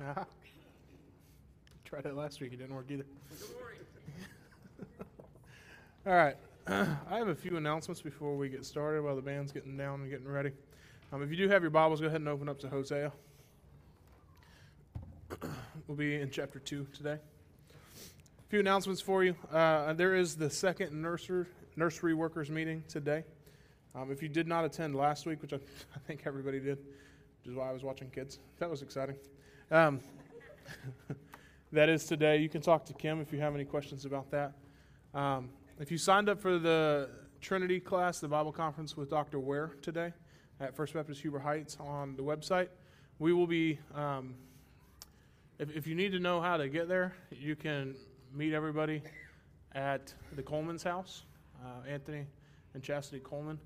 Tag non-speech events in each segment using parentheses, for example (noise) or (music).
Uh-huh. (laughs) Tried it last week, it didn't work either. (laughs) All right. (clears throat) I have a few announcements before we get started while the band's getting down and getting ready. Um, if you do have your Bibles, go ahead and open up to Hosea. (clears throat) we'll be in chapter 2 today. A few announcements for you. Uh, there is the second nursery, nursery workers meeting today. Um, if you did not attend last week, which I, (laughs) I, think everybody did, which is why I was watching kids, that was exciting. Um, (laughs) that is today. You can talk to Kim if you have any questions about that. Um, if you signed up for the Trinity class, the Bible conference with Dr. Ware today at First Baptist Huber Heights on the website, we will be. Um, if, if you need to know how to get there, you can meet everybody at the Coleman's house, uh, Anthony and Chastity Coleman.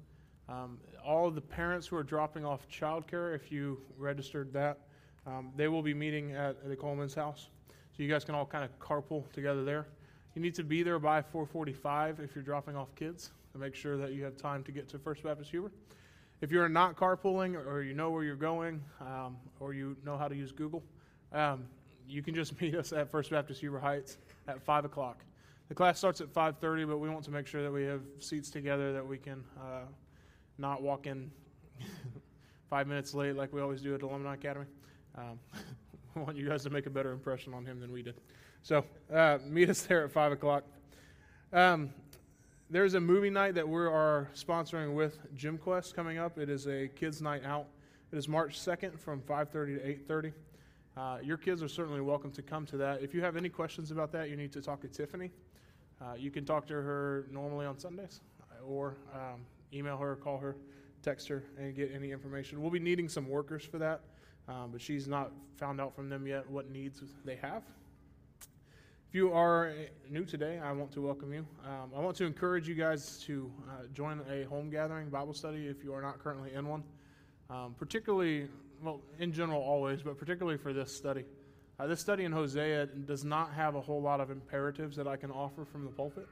Um, all of the parents who are dropping off childcare, if you registered that, um, they will be meeting at the Coleman's house. So you guys can all kind of carpool together there. You need to be there by 4:45 if you're dropping off kids to make sure that you have time to get to First Baptist Huber. If you're not carpooling or you know where you're going um, or you know how to use Google, um, you can just (laughs) meet us at First Baptist Huber Heights at 5 o'clock. The class starts at 5:30, but we want to make sure that we have seats together that we can uh, not walk in (laughs) five minutes late like we always do at Alumni Academy. Um, (laughs) I want you guys to make a better impression on him than we did. So uh, meet us there at 5 o'clock. Um, there's a movie night that we are sponsoring with Gym Quest coming up. It is a kids' night out. It is March 2nd from 5:30 to 8:30. Uh, your kids are certainly welcome to come to that. If you have any questions about that, you need to talk to Tiffany. Uh, you can talk to her normally on Sundays, or um, email her, call her, text her, and get any information. We'll be needing some workers for that um, but she's not found out from them yet what needs they have. If you are new today, I want to welcome you. Um, I want to encourage you guys to uh, join a home gathering Bible study if you are not currently in one. Um, particularly, well, in general, always, but particularly for this study. Uh, this study in Hosea does not have a whole lot of imperatives that I can offer from the pulpit.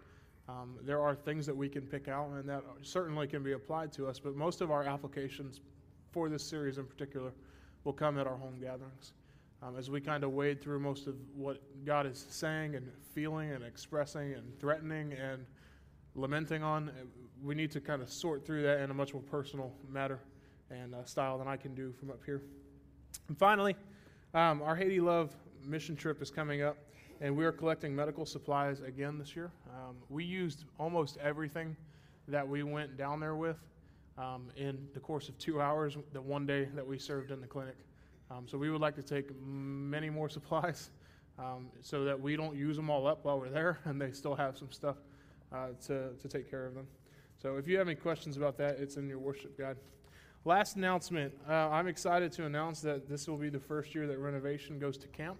Um, there are things that we can pick out and that certainly can be applied to us, but most of our applications for this series in particular will come at our home gatherings. Um, as we kind of wade through most of what God is saying and feeling and expressing and threatening and lamenting on, uh, we need to kind of sort through that in a much more personal matter and uh, style than I can do from up here. And finally, um, our Haiti Love mission trip is coming up, and we are collecting medical supplies again this year. Um, we used almost everything that we went down there with um, in the course of two hours, the one day that we served in the clinic. Um, so we would like to take many more (laughs) supplies um, so that we don't use them all up while we're there and they still have some stuff uh, to, to take care of them. So if you have any questions about that, it's in your worship guide. Last announcement uh, I'm excited to announce that this will be the first year that renovation goes to camp.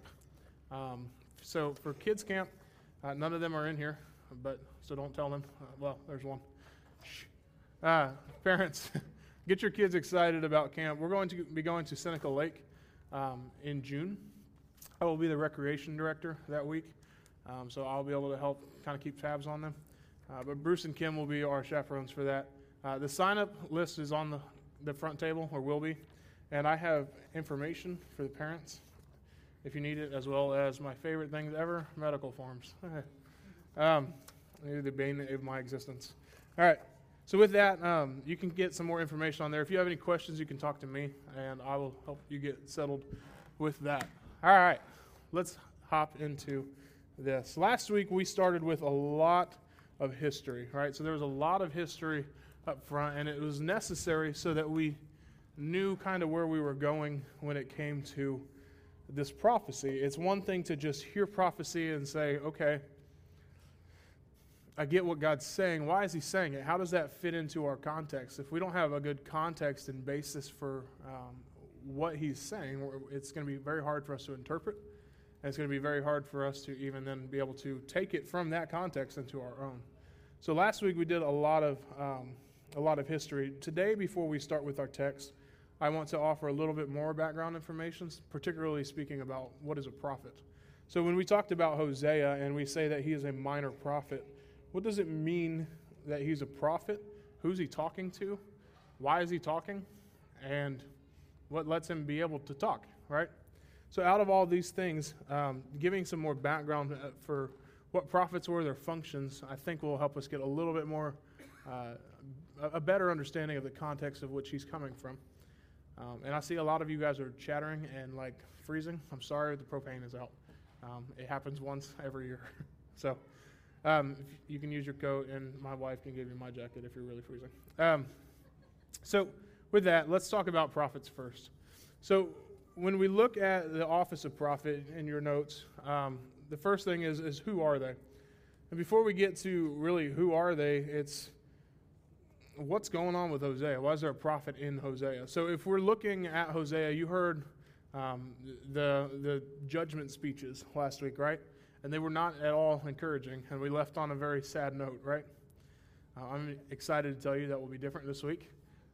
Um, so for kids' camp, uh, none of them are in here, but so don't tell them. Uh, well, there's one. Shh. Uh, parents, (laughs) get your kids excited about camp. We're going to be going to Seneca Lake um, in June. I will be the recreation director that week, um, so I'll be able to help kind of keep tabs on them. Uh, but Bruce and Kim will be our chaperones for that. Uh, the sign up list is on the, the front table, or will be, and I have information for the parents if you need it, as well as my favorite things ever medical forms. (laughs) um, the bane of my existence. All right. So, with that, um, you can get some more information on there. If you have any questions, you can talk to me, and I will help you get settled with that. All right, let's hop into this. Last week, we started with a lot of history, right? So, there was a lot of history up front, and it was necessary so that we knew kind of where we were going when it came to this prophecy. It's one thing to just hear prophecy and say, okay, I get what God's saying. Why is He saying it? How does that fit into our context? If we don't have a good context and basis for um, what He's saying, it's going to be very hard for us to interpret. And it's going to be very hard for us to even then be able to take it from that context into our own. So last week we did a lot of um, a lot of history. Today, before we start with our text, I want to offer a little bit more background information, particularly speaking about what is a prophet. So when we talked about Hosea and we say that he is a minor prophet, what does it mean that he's a prophet? Who's he talking to? Why is he talking? And what lets him be able to talk, right? So, out of all these things, um, giving some more background uh, for what prophets were, their functions, I think will help us get a little bit more, uh, a better understanding of the context of which he's coming from. Um, and I see a lot of you guys are chattering and like freezing. I'm sorry, the propane is out. Um, it happens once every year. (laughs) so um, you can use your coat, and my wife can give you my jacket if you're really freezing. Um, so, with that, let's talk about prophets first. So, when we look at the office of prophet in your notes, um, the first thing is, is who are they? And before we get to really who are they, it's what's going on with Hosea? Why is there a prophet in Hosea? So, if we're looking at Hosea, you heard um, the, the judgment speeches last week, right? And they were not at all encouraging, and we left on a very sad note, right? Uh, I'm excited to tell you that will be different this week.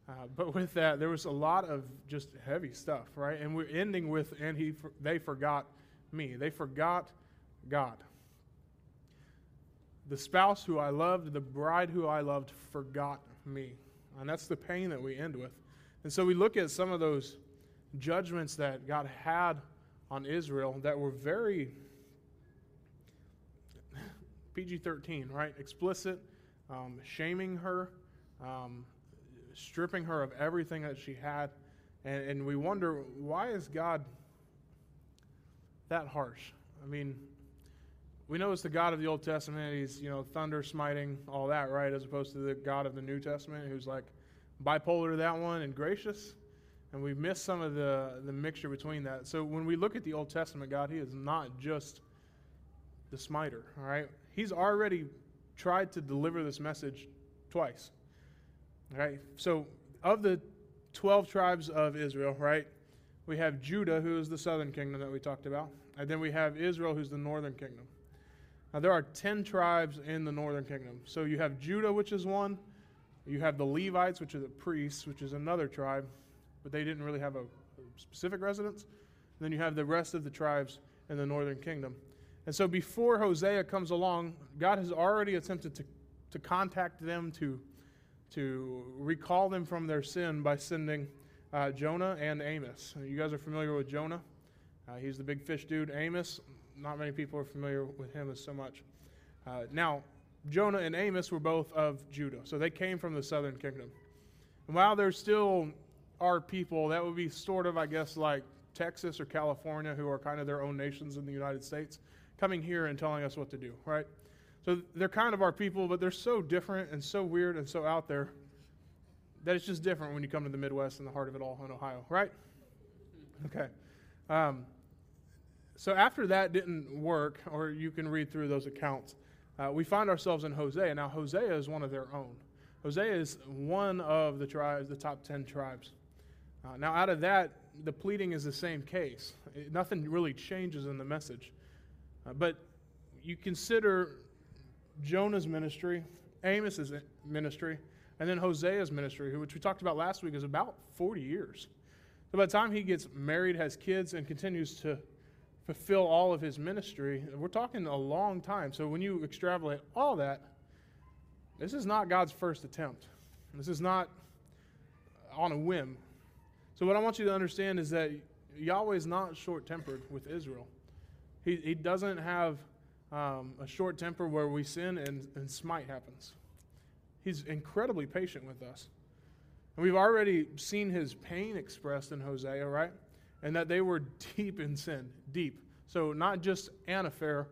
Uh, but with that, there was a lot of just heavy stuff, right? And we're ending with, and he, they forgot me. They forgot God. The spouse who I loved, the bride who I loved, forgot me. And that's the pain that we end with. And so we look at some of those judgments that God had on Israel that were very PG 13, right? Explicit, um, shaming her, um, stripping her of everything that she had. And, and we wonder, why is God that harsh? I mean, we know it's the God of the Old Testament. He's, you know, thunder smiting, all that, right? As opposed to the God of the New Testament, who's like bipolar to that one and gracious. And we miss some of the, the mixture between that. So when we look at the Old Testament God, He is not just the smiter, all right? He's already tried to deliver this message twice. Right? So of the 12 tribes of Israel, right? We have Judah, who is the southern kingdom that we talked about. And then we have Israel, who's the northern kingdom. Now, there are 10 tribes in the northern kingdom. So you have Judah, which is one. You have the Levites, which are the priests, which is another tribe but they didn't really have a specific residence. And then you have the rest of the tribes in the northern kingdom. And so before Hosea comes along, God has already attempted to, to contact them, to, to recall them from their sin by sending uh, Jonah and Amos. You guys are familiar with Jonah? Uh, he's the big fish dude. Amos, not many people are familiar with him as so much. Uh, now, Jonah and Amos were both of Judah, so they came from the southern kingdom. And while they're still are people that would be sort of, I guess, like Texas or California, who are kind of their own nations in the United States, coming here and telling us what to do, right? So they're kind of our people, but they're so different and so weird and so out there that it's just different when you come to the Midwest and the heart of it all in Ohio, right? Okay. Um, so after that didn't work, or you can read through those accounts, uh, we find ourselves in Hosea. Now, Hosea is one of their own. Hosea is one of the tribes, the top 10 tribes. Uh, now, out of that, the pleading is the same case. It, nothing really changes in the message. Uh, but you consider Jonah's ministry, Amos's ministry, and then Hosea's ministry, which we talked about last week, is about 40 years. So by the time he gets married, has kids, and continues to fulfill all of his ministry, we're talking a long time. So when you extrapolate all that, this is not God's first attempt. This is not on a whim. So, what I want you to understand is that Yahweh is not short tempered with Israel. He, he doesn't have um, a short temper where we sin and, and smite happens. He's incredibly patient with us. And we've already seen his pain expressed in Hosea, right? And that they were (laughs) deep in sin, deep. So, not just an affair,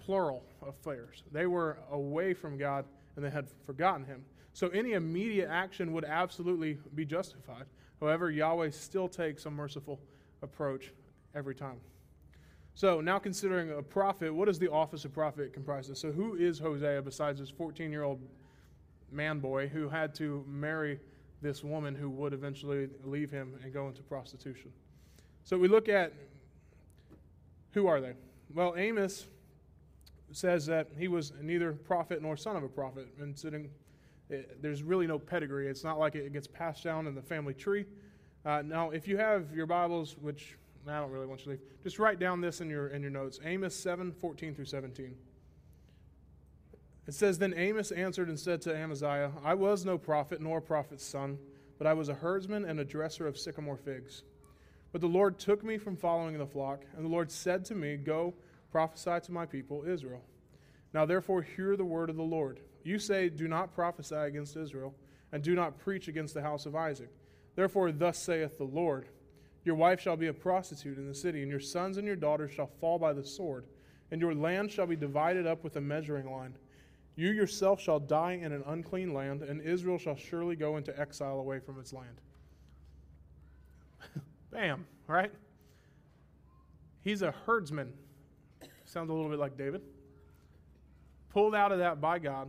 plural affairs. They were away from God and they had forgotten him. So, any immediate action would absolutely be justified. However, Yahweh still takes a merciful approach every time. So, now considering a prophet, what does the office of prophet comprise of? So, who is Hosea besides this 14 year old man boy who had to marry this woman who would eventually leave him and go into prostitution? So, we look at who are they? Well, Amos says that he was neither prophet nor son of a prophet, and sitting it, there's really no pedigree. It's not like it gets passed down in the family tree. Uh, now, if you have your Bibles, which I don't really want you to leave, just write down this in your, in your notes Amos 7 14 through 17. It says, Then Amos answered and said to Amaziah, I was no prophet nor a prophet's son, but I was a herdsman and a dresser of sycamore figs. But the Lord took me from following the flock, and the Lord said to me, Go prophesy to my people Israel. Now therefore hear the word of the Lord. You say, Do not prophesy against Israel, and do not preach against the house of Isaac. Therefore, thus saith the Lord Your wife shall be a prostitute in the city, and your sons and your daughters shall fall by the sword, and your land shall be divided up with a measuring line. You yourself shall die in an unclean land, and Israel shall surely go into exile away from its land. (laughs) Bam, right? He's a herdsman. Sounds a little bit like David. Pulled out of that by God.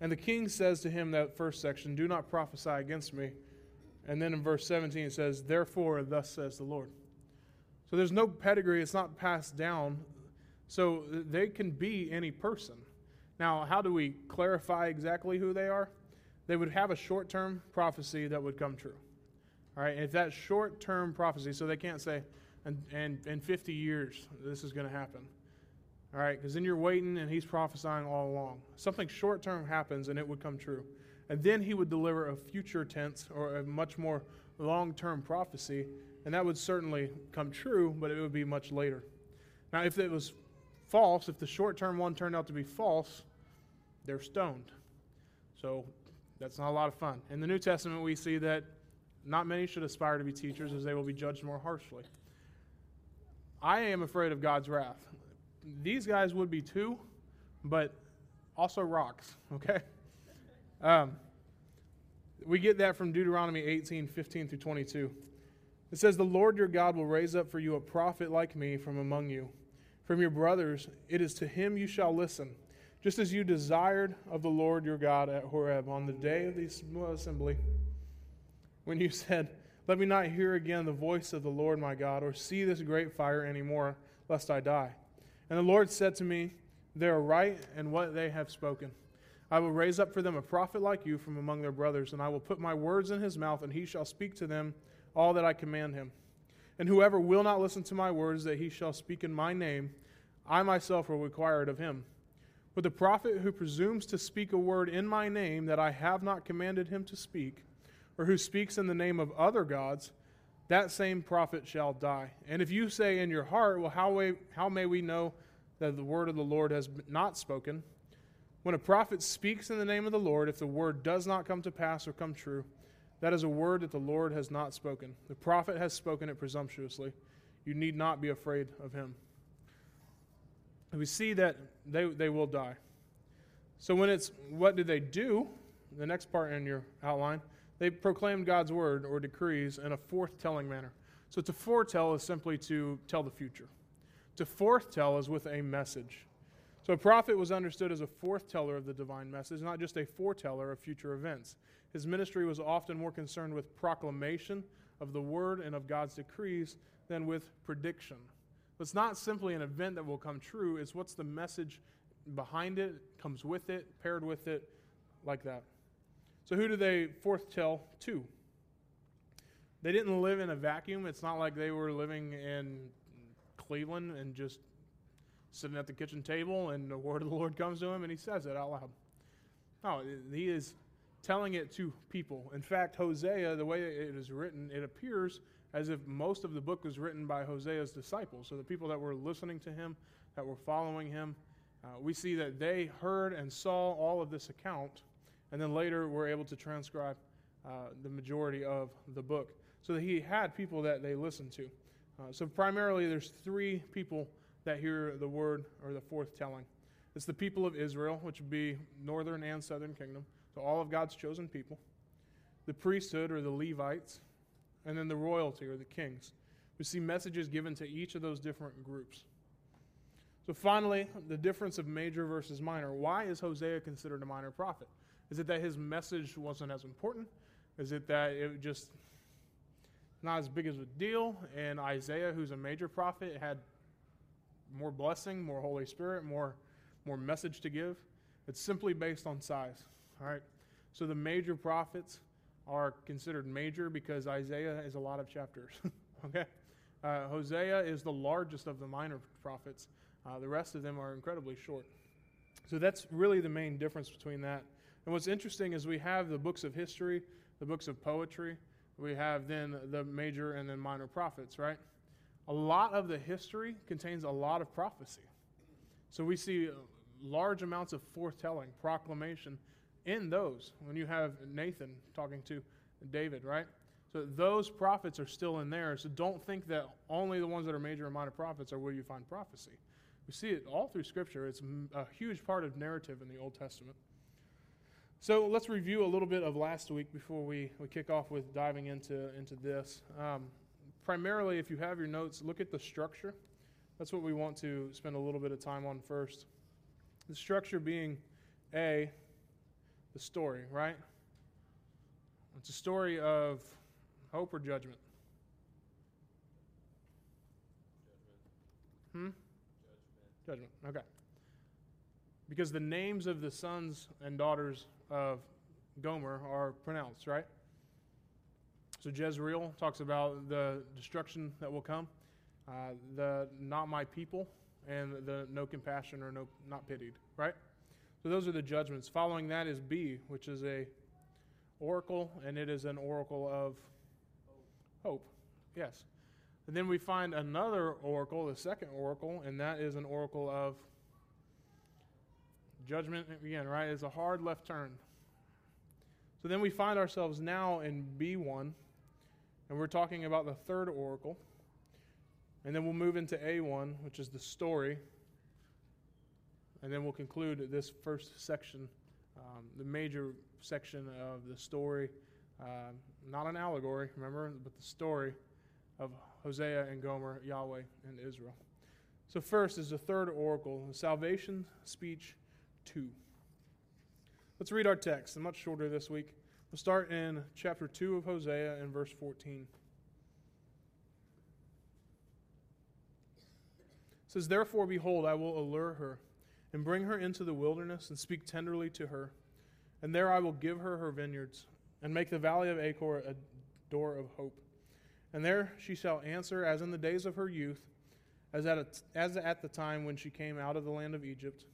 And the king says to him, that first section, Do not prophesy against me. And then in verse 17 it says, Therefore, thus says the Lord. So there's no pedigree, it's not passed down. So they can be any person. Now, how do we clarify exactly who they are? They would have a short term prophecy that would come true. All right, if that short term prophecy, so they can't say, and, and in 50 years, this is going to happen. All right, because then you're waiting and he's prophesying all along. Something short term happens and it would come true. And then he would deliver a future tense or a much more long term prophecy, and that would certainly come true, but it would be much later. Now, if it was false, if the short term one turned out to be false, they're stoned. So that's not a lot of fun. In the New Testament, we see that not many should aspire to be teachers, as they will be judged more harshly. I am afraid of God's wrath. These guys would be too, but also rocks, okay? Um, we get that from Deuteronomy 18 15 through 22. It says, The Lord your God will raise up for you a prophet like me from among you. From your brothers, it is to him you shall listen, just as you desired of the Lord your God at Horeb on the day of the assembly when you said, Let me not hear again the voice of the Lord my God, or see this great fire any more, lest I die. And the Lord said to me, They are right in what they have spoken. I will raise up for them a prophet like you from among their brothers, and I will put my words in his mouth, and he shall speak to them all that I command him. And whoever will not listen to my words that he shall speak in my name, I myself will require it of him. But the prophet who presumes to speak a word in my name that I have not commanded him to speak, or who speaks in the name of other gods, that same prophet shall die. And if you say in your heart, Well, how, may, how may we know that the word of the Lord has not spoken? When a prophet speaks in the name of the Lord, if the word does not come to pass or come true, that is a word that the Lord has not spoken. The prophet has spoken it presumptuously. You need not be afraid of him. And we see that they, they will die. So, when it's what did they do? The next part in your outline they proclaimed God's word or decrees in a forthtelling manner. So to foretell is simply to tell the future. To forthtell is with a message. So a prophet was understood as a forthteller of the divine message, not just a foreteller of future events. His ministry was often more concerned with proclamation of the word and of God's decrees than with prediction. It's not simply an event that will come true, it's what's the message behind it, comes with it, paired with it, like that. So, who do they foretell to? They didn't live in a vacuum. It's not like they were living in Cleveland and just sitting at the kitchen table and the word of the Lord comes to him and he says it out loud. No, he is telling it to people. In fact, Hosea, the way it is written, it appears as if most of the book was written by Hosea's disciples. So the people that were listening to him, that were following him, uh, we see that they heard and saw all of this account and then later we're able to transcribe uh, the majority of the book. So that he had people that they listened to. Uh, so primarily, there's three people that hear the word or the forthtelling. It's the people of Israel, which would be northern and southern kingdom, so all of God's chosen people, the priesthood or the Levites, and then the royalty or the kings. We see messages given to each of those different groups. So finally, the difference of major versus minor. Why is Hosea considered a minor prophet? Is it that his message wasn't as important? Is it that it just not as big as a deal? And Isaiah, who's a major prophet, had more blessing, more Holy Spirit, more, more message to give? It's simply based on size. All right? So the major prophets are considered major because Isaiah is a lot of chapters. (laughs) okay? Uh, Hosea is the largest of the minor prophets. Uh, the rest of them are incredibly short. So that's really the main difference between that and what's interesting is we have the books of history, the books of poetry, We have then the major and then minor prophets, right? A lot of the history contains a lot of prophecy. So we see large amounts of foretelling, proclamation in those when you have Nathan talking to David, right? So those prophets are still in there. So don't think that only the ones that are major and minor prophets are where you find prophecy. We see it all through Scripture. It's a huge part of narrative in the Old Testament. So let's review a little bit of last week before we, we kick off with diving into, into this. Um, primarily, if you have your notes, look at the structure. That's what we want to spend a little bit of time on first. The structure being A, the story, right? It's a story of hope or judgment. Judgment. Hmm? Judgment. Judgment. Okay. Because the names of the sons and daughters of Gomer are pronounced, right? So Jezreel talks about the destruction that will come, uh, the not my people, and the no compassion or no not pitied, right? So those are the judgments. Following that is B, which is a oracle, and it is an oracle of hope. Yes. And then we find another oracle, the second oracle, and that is an oracle of judgment again, right? It's a hard left turn. So then we find ourselves now in B1, and we're talking about the third oracle. And then we'll move into A1, which is the story. And then we'll conclude this first section, um, the major section of the story. Uh, not an allegory, remember, but the story of Hosea and Gomer, Yahweh and Israel. So, first is the third oracle, the salvation speech 2. Let's read our text. It's much shorter this week. We'll start in chapter 2 of Hosea and verse 14. It says, Therefore, behold, I will allure her and bring her into the wilderness and speak tenderly to her. And there I will give her her vineyards and make the valley of Achor a door of hope. And there she shall answer as in the days of her youth, as at, a, as at the time when she came out of the land of Egypt.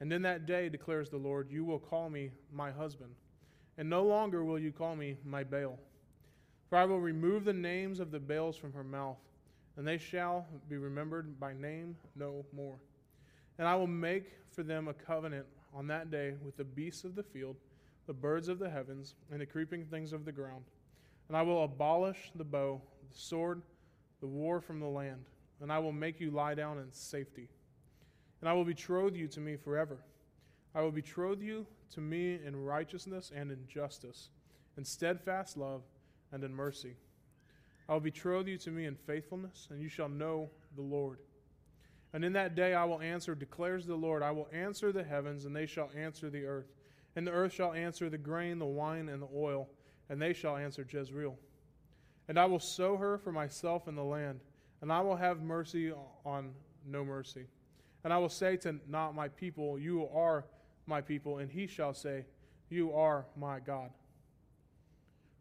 And in that day, declares the Lord, you will call me my husband, and no longer will you call me my Baal. For I will remove the names of the Baals from her mouth, and they shall be remembered by name no more. And I will make for them a covenant on that day with the beasts of the field, the birds of the heavens, and the creeping things of the ground. And I will abolish the bow, the sword, the war from the land, and I will make you lie down in safety and I will betroth you to me forever. I will betroth you to me in righteousness and in justice, in steadfast love and in mercy. I will betroth you to me in faithfulness, and you shall know the Lord. And in that day I will answer, declares the Lord, I will answer the heavens, and they shall answer the earth. And the earth shall answer the grain, the wine, and the oil, and they shall answer Jezreel. And I will sow her for myself in the land, and I will have mercy on no mercy. And I will say to not my people, You are my people, and he shall say, You are my God.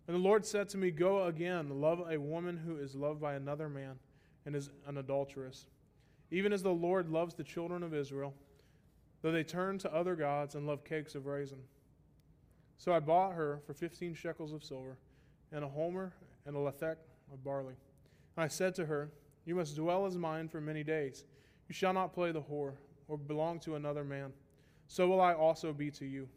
And the Lord said to me, Go again, love a woman who is loved by another man and is an adulteress, even as the Lord loves the children of Israel, though they turn to other gods and love cakes of raisin. So I bought her for fifteen shekels of silver, and a homer and a lethech of barley. And I said to her, You must dwell as mine for many days you shall not play the whore or belong to another man. So will I also be to you.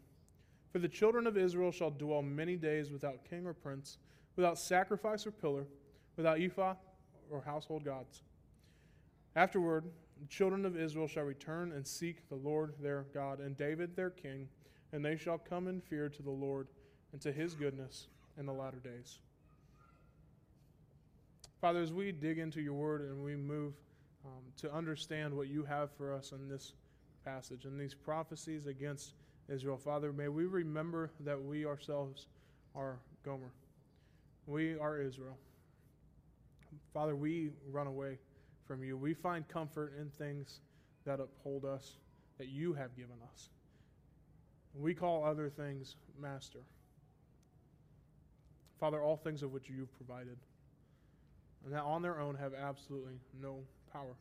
For the children of Israel shall dwell many days without king or prince, without sacrifice or pillar, without ephah or household gods. Afterward, the children of Israel shall return and seek the Lord their God and David their king, and they shall come in fear to the Lord and to his goodness in the latter days. Father, as we dig into your word and we move um, to understand what you have for us in this passage and these prophecies against Israel. Father, may we remember that we ourselves are Gomer. We are Israel. Father, we run away from you. We find comfort in things that uphold us, that you have given us. We call other things master. Father, all things of which you've provided, and that on their own have absolutely no power.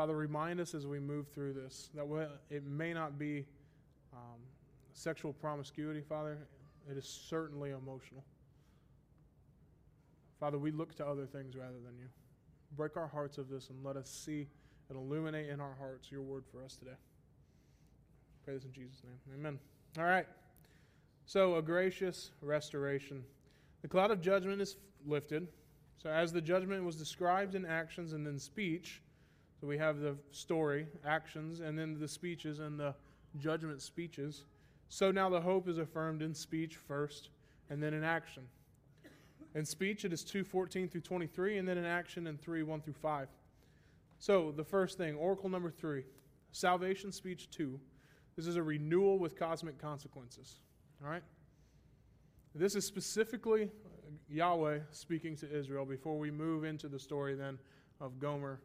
Father, remind us as we move through this that it may not be um, sexual promiscuity, Father. It is certainly emotional. Father, we look to other things rather than you. Break our hearts of this and let us see and illuminate in our hearts your word for us today. Pray this in Jesus' name. Amen. All right. So, a gracious restoration. The cloud of judgment is lifted. So, as the judgment was described in actions and then speech, so we have the story, actions, and then the speeches and the judgment speeches. So now the hope is affirmed in speech first and then in action. In speech, it is 2:14 through 23, and then in action in 3 1 through 5. So the first thing, Oracle number three, salvation speech two. This is a renewal with cosmic consequences. All right? This is specifically Yahweh speaking to Israel before we move into the story then of Gomer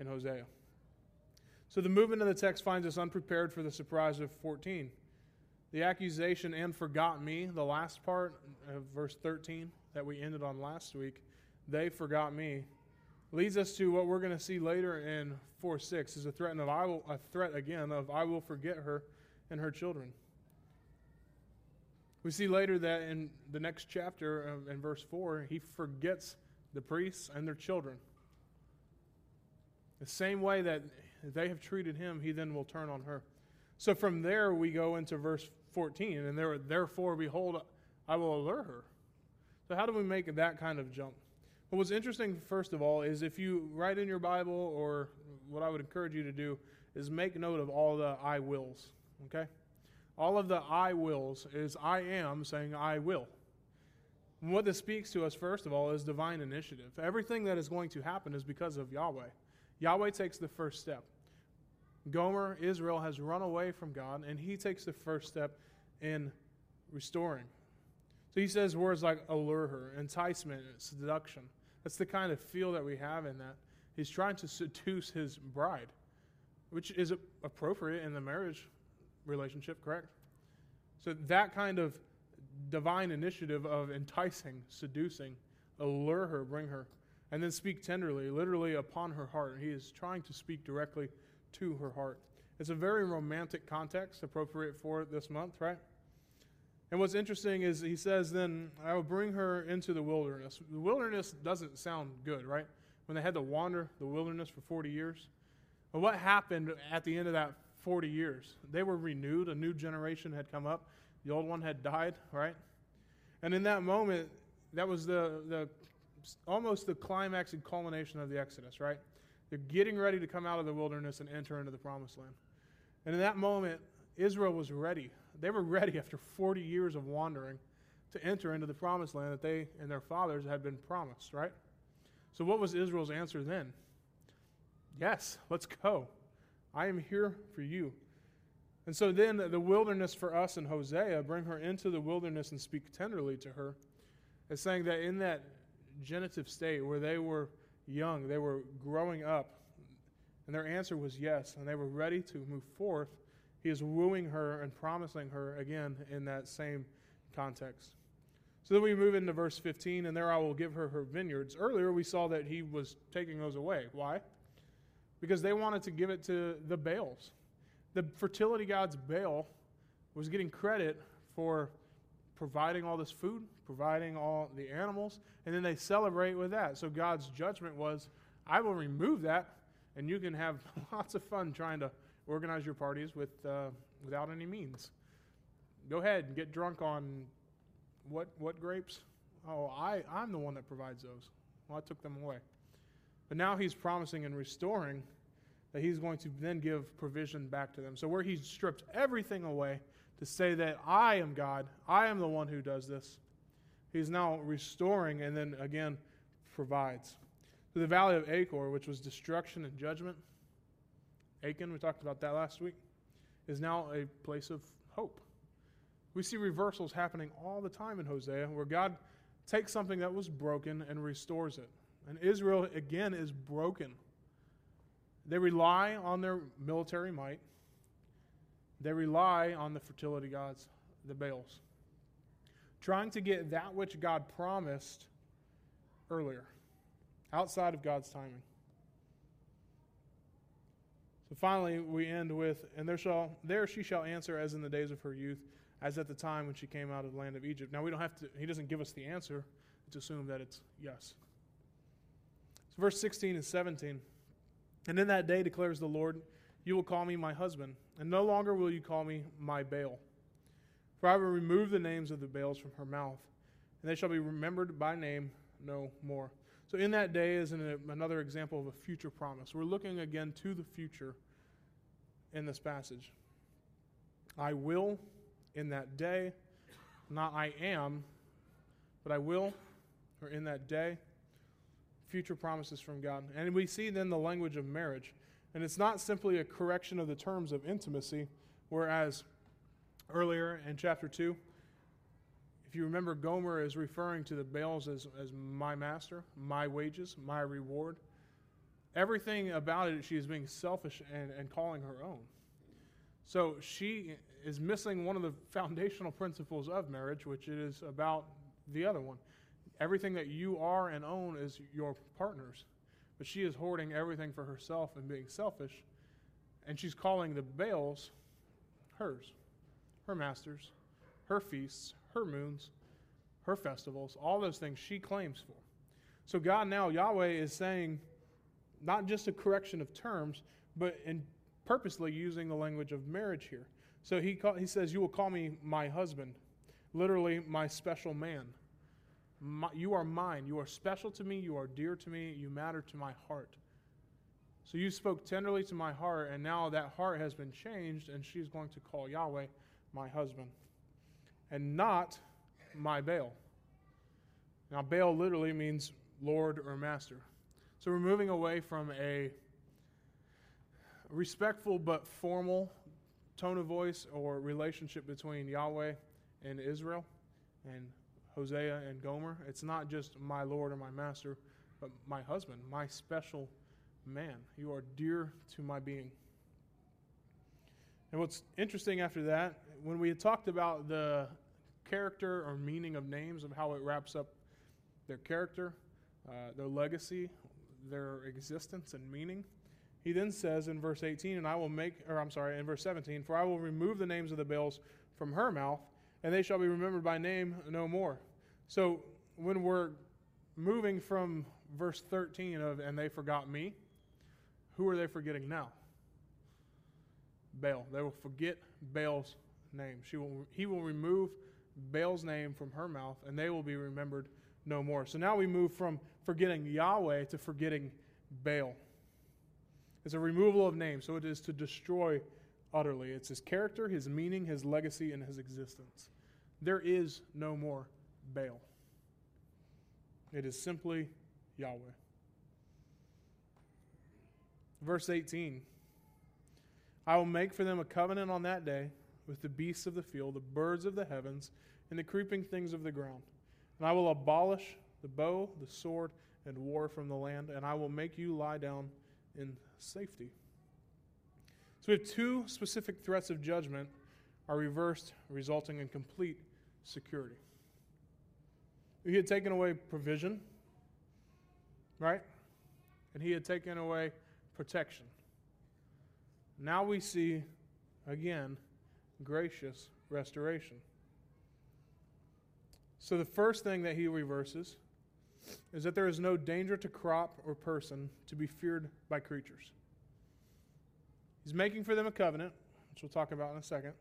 and Hosea. So the movement of the text finds us unprepared for the surprise of 14. The accusation and forgot me, the last part of verse 13 that we ended on last week, they forgot me, leads us to what we're going to see later in 4 6 is a threat of I will, a threat again of I will forget her and her children. We see later that in the next chapter, in verse 4, he forgets the priests and their children. The same way that they have treated him, he then will turn on her. So from there, we go into verse 14, and there, therefore, behold, I will allure her. So, how do we make that kind of jump? Well, what's interesting, first of all, is if you write in your Bible, or what I would encourage you to do, is make note of all the I wills. Okay? All of the I wills is I am saying I will. And what this speaks to us, first of all, is divine initiative. Everything that is going to happen is because of Yahweh. Yahweh takes the first step. Gomer, Israel, has run away from God, and he takes the first step in restoring. So he says words like allure her, enticement, seduction. That's the kind of feel that we have in that. He's trying to seduce his bride, which is appropriate in the marriage relationship, correct? So that kind of divine initiative of enticing, seducing, allure her, bring her and then speak tenderly, literally upon her heart. He is trying to speak directly to her heart. It's a very romantic context appropriate for this month, right? And what's interesting is he says, Then I will bring her into the wilderness. The wilderness doesn't sound good, right? When they had to wander the wilderness for 40 years. But what happened at the end of that 40 years? They were renewed, a new generation had come up, the old one had died, right? And in that moment, that was the, the almost the climax and culmination of the Exodus, right? They're getting ready to come out of the wilderness and enter into the promised land. And in that moment, Israel was ready. They were ready after 40 years of wandering to enter into the promised land that they and their fathers had been promised, right? So, what was Israel's answer then? Yes, let's go. I am here for you. And so then the wilderness for us in Hosea, bring her into the wilderness and speak tenderly to her, is saying that in that genitive state where they were young, they were growing up, and their answer was yes, and they were ready to move forth, he is wooing her and promising her again in that same context. So then we move into verse 15, and there I will give her her vineyards. Earlier we saw that he was taking those away. Why? Because they wanted to give it to the Baals. The fertility gods Baal was getting credit for providing all this food, providing all the animals, and then they celebrate with that. So God's judgment was, I will remove that, and you can have (laughs) lots of fun trying to organize your parties with, uh, without any means. Go ahead and get drunk on what, what grapes? Oh, I, I'm the one that provides those. Well, I took them away. But now he's promising and restoring that he's going to then give provision back to them. So, where he's stripped everything away to say that I am God, I am the one who does this, He's now restoring and then again provides. So the valley of Achor, which was destruction and judgment, Achan, we talked about that last week, is now a place of hope. We see reversals happening all the time in Hosea where God takes something that was broken and restores it. And Israel, again, is broken. They rely on their military might, they rely on the fertility gods, the Baals trying to get that which God promised earlier, outside of God's timing. So finally, we end with, and there shall there she shall answer as in the days of her youth, as at the time when she came out of the land of Egypt. Now we don't have to. He doesn't give us the answer. It's assumed that it's yes. So verse 16 and 17. And in that day declares the Lord, you will call me my husband, and no longer will you call me my Baal. For I will remove the names of the Baals from her mouth, and they shall be remembered by name no more. So, in that day is an, another example of a future promise. We're looking again to the future in this passage. I will in that day, not I am, but I will, or in that day, future promises from God. And we see then the language of marriage. And it's not simply a correction of the terms of intimacy, whereas earlier in chapter 2, if you remember, Gomer is referring to the Baals as, as my master, my wages, my reward. Everything about it, she is being selfish and, and calling her own. So she is missing one of the (laughs) foundational principles of marriage, which is about the other one. Everything that you are and own is your partner's. But she is hoarding everything for herself and being selfish. And she's calling the Baals hers, her masters, her feasts, her moons, her festivals, all those things she claims for. So God now, Yahweh, is saying not just a correction of terms, but in purposely using the language of marriage here. So he, call, he says, You will call me my husband, literally, my special man. My, you are mine. You are special to me. You are dear to me. You matter to my heart. So you spoke tenderly to my heart, and now that heart has been changed, and she's going to call Yahweh my husband, and not my Baal. Now, Baal literally means Lord or Master. So we're moving away from a respectful but formal tone of voice or relationship between Yahweh and Israel and Hosea and Gomer. It's not just my Lord or my master, but my husband, my special man. You are dear to my being. And what's interesting after that, when we had talked about the character or meaning of names, of how it wraps up their character, uh, their legacy, their existence and meaning, he then says in verse 18, and I will make, or I'm sorry, in verse 17, for I will remove the names of the Baals from her mouth, and they shall be remembered by name no more. So when we're moving from verse 13 of, and they forgot me, who are they forgetting now? Baal. They will forget Baal's name. She will, he will remove Baal's name from her mouth, and they will be remembered no more. So now we move from forgetting Yahweh to forgetting Baal. It's a removal of name, so it is to destroy utterly. It's his character, his meaning, his legacy, and his existence. There is no more Baal. It is simply Yahweh. Verse 18 I will make for them a covenant on that day with the beasts of the field, the birds of the heavens, and the creeping things of the ground. And I will abolish the bow, the sword, and war from the land, and I will make you lie down in safety. So we have two specific threats of judgment are reversed, resulting in complete security. He had taken away provision, right? And he had taken away protection. Now we see, again, gracious restoration. So the first thing that he reverses is that there is no danger to crop or person to be feared by creatures. He's making for them a covenant, which we'll talk about in a second,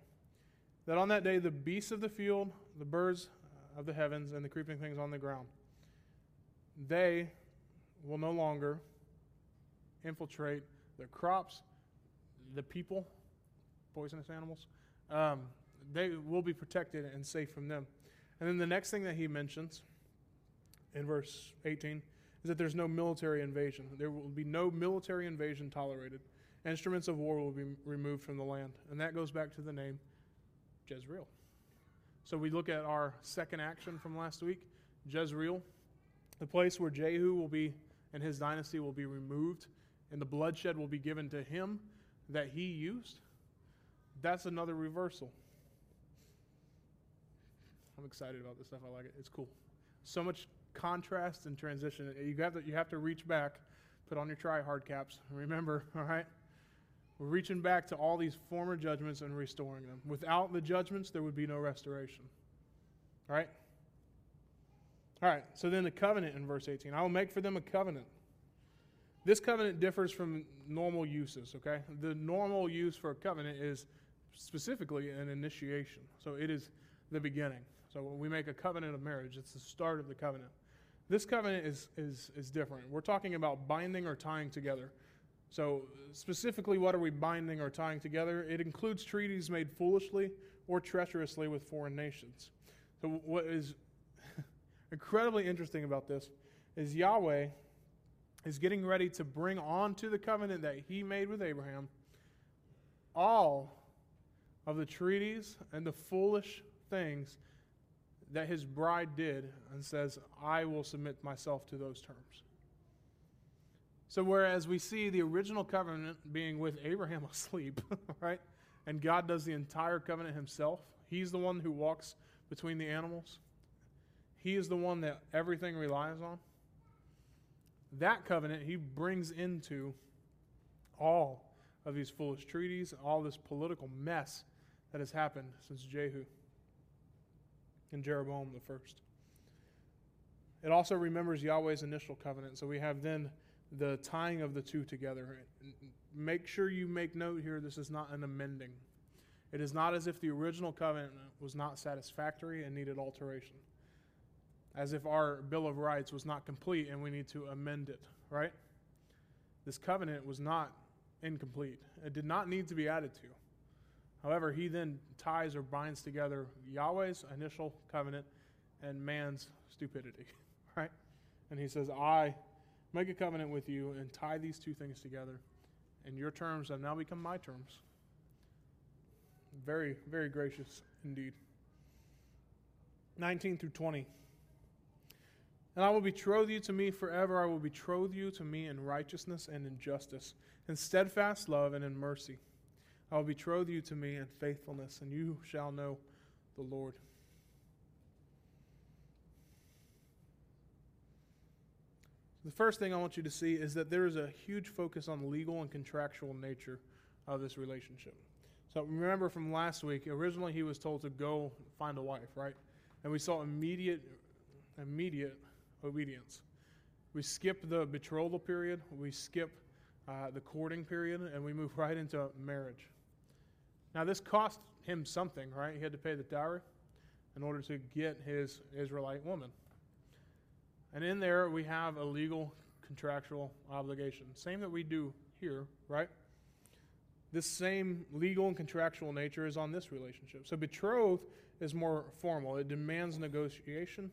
that on that day the beasts of the field, the birds of the heavens, and the creeping things on the ground, they will no longer infiltrate the crops, the people, poisonous animals. Um, they will be protected and safe from them. And then the next thing that he mentions in verse 18 is that there's no military invasion. There will be no military invasion tolerated. Instruments of war will be removed from the land. And that goes back to the name Jezreel. So we look at our second action from last week Jezreel, the place where Jehu will be and his dynasty will be removed, and the bloodshed will be given to him that he used. That's another reversal. I'm excited about this stuff. I like it. It's cool. So much contrast and transition. You have to, you have to reach back, put on your try hard caps. Remember, (laughs) all right? We're reaching back to all these former judgments and restoring them. Without the judgments, there would be no restoration. All right? All right, so then the covenant in verse 18. I will make for them a covenant. This covenant differs from normal uses, okay? The normal use for a covenant is specifically an initiation. So it is the beginning. So when we make a covenant of marriage, it's the start of the covenant. This covenant is, is, is different. We're talking about binding or tying together. So, specifically, what are we binding or tying together? It includes treaties made foolishly or treacherously with foreign nations. So, what is (laughs) incredibly interesting about this is Yahweh is getting ready to bring on to the covenant that he made with Abraham all of the treaties and the foolish things that his bride did and says, I will submit myself to those terms. So, whereas we see the original covenant being with Abraham (laughs) asleep, right? And God does the entire covenant himself, he's the one who walks between the animals, he is the one that everything relies on. That covenant he brings into all of these foolish treaties, all this political mess that has happened since Jehu and Jeroboam the first. It also remembers Yahweh's initial covenant. So we have then the tying of the two together. Make sure you make note here this is not an amending. It is not as if the original covenant was not satisfactory and needed alteration. As if our Bill of Rights was not complete and we need to amend it, right? This covenant was not incomplete. It did not need to be added to. However, he then ties or binds together Yahweh's initial covenant and man's stupidity, (laughs) right? And he says, I make a covenant with you and tie these two things together, and your terms have now become my terms. Very, very gracious indeed. 19 through 20. And I will betroth you to me forever. I will betroth you to me in righteousness and in justice, in steadfast love and in mercy. I will betroth you to me in faithfulness, and you shall know the Lord. The first thing I want you to see is that there is a huge focus on the legal and contractual nature of this relationship. So remember from last week, originally he was told to go find a wife, right? And we saw immediate immediate obedience. We skip the betrothal period, we skip uh, the courting period, and we move (laughs) right into marriage. Now, this cost him something, right? He had to pay the dowry in order to get his Israelite woman. And in there, we have a legal contractual obligation. Same that we do here, right? This same legal and contractual nature is on this relationship. So, betroth is more formal, it demands negotiation,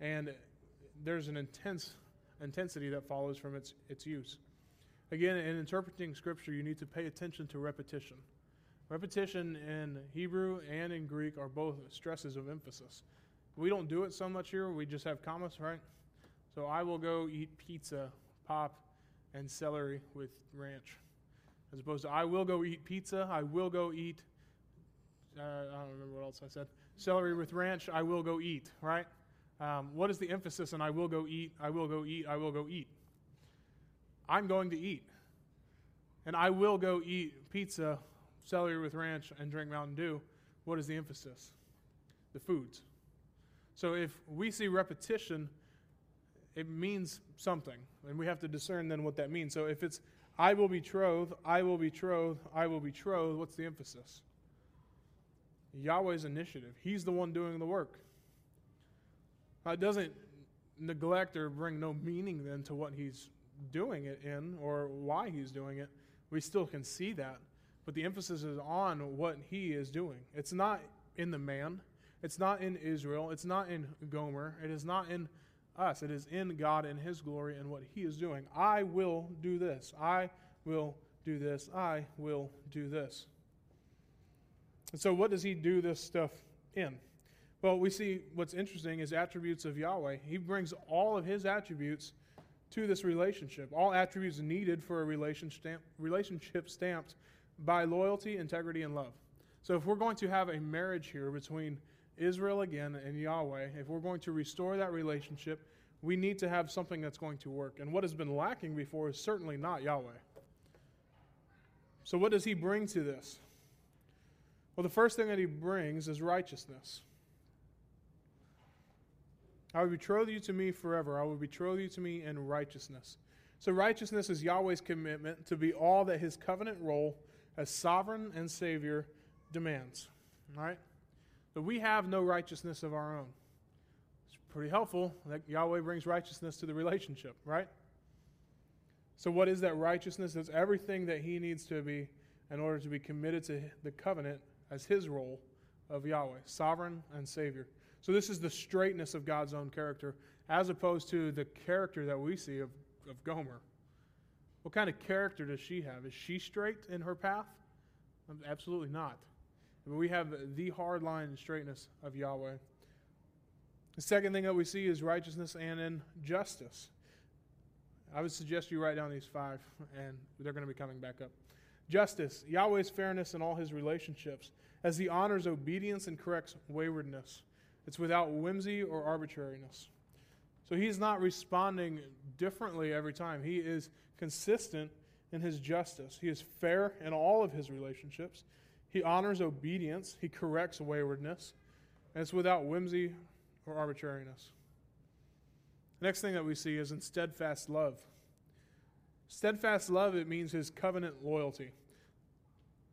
and there's an intense intensity that follows from its, its use. Again, in interpreting Scripture, you need to pay attention to repetition. Repetition in Hebrew and in Greek are both stresses of emphasis. We don't do it so much here, we just have commas, right? So I will go eat pizza, pop, and celery with ranch. As opposed to I will go eat pizza, I will go eat, uh, I don't remember what else I said. Celery with ranch, I will go eat, right? Um, what is the emphasis on I will go eat, I will go eat, I will go eat? I'm going to eat. And I will go eat pizza celery with ranch and drink Mountain Dew, what is the emphasis? The foods. So if we see repetition, it means something, and we have to discern then what that means. So if it's I will betroth, I will betroth, I will betroth, what's the emphasis? Yahweh's initiative. He's the one doing the work. it doesn't neglect or bring no meaning then to what he's doing it in or why he's doing it. We still can see that but the emphasis is on what he is doing. It's not in the man, it's not in Israel, it's not in Gomer, it is not in us. It is in God and his glory and what he is doing. I will do this. I will do this. I will do this. And so, what does he do this stuff in? Well, we see what's interesting is attributes of Yahweh. He brings all of his attributes to this relationship, all attributes needed for a relationship stamped by loyalty, integrity, and love. So if we're going to have a marriage here between Israel again and Yahweh, if we're going to restore that relationship, we need to have something that's going to work. And what has been lacking before is certainly not Yahweh. So, what does he bring to this? Well, the first thing that he brings is righteousness. I will betroth you to me forever. I will betroth you to me in righteousness. So, righteousness is Yahweh's commitment to be all that his covenant role as sovereign and Savior demands. All right? But we have no righteousness of our own. It's pretty helpful that Yahweh brings righteousness to the relationship, right? So, what is that righteousness? It's everything that he needs to be in order to be committed to the covenant as his role of Yahweh, sovereign and Savior. So, this is the straightness of God's own character, as opposed to the character that we see of, of Gomer. What kind of character does she have? Is she straight in her path? Absolutely not. We have the hard line and straightness of Yahweh. The second thing that we see is righteousness and in justice. I would suggest you write down these five, and they're going to be coming back up. Justice, Yahweh's fairness in all his relationships, as he honors obedience and corrects waywardness. It's without whimsy or arbitrariness. So he's not responding differently every time. He is consistent in his justice. He is fair in all of his relationships. He honors obedience. He corrects waywardness. And it's without whimsy or arbitrariness. The next thing that we see is in steadfast love. Steadfast love, it means his covenant loyalty.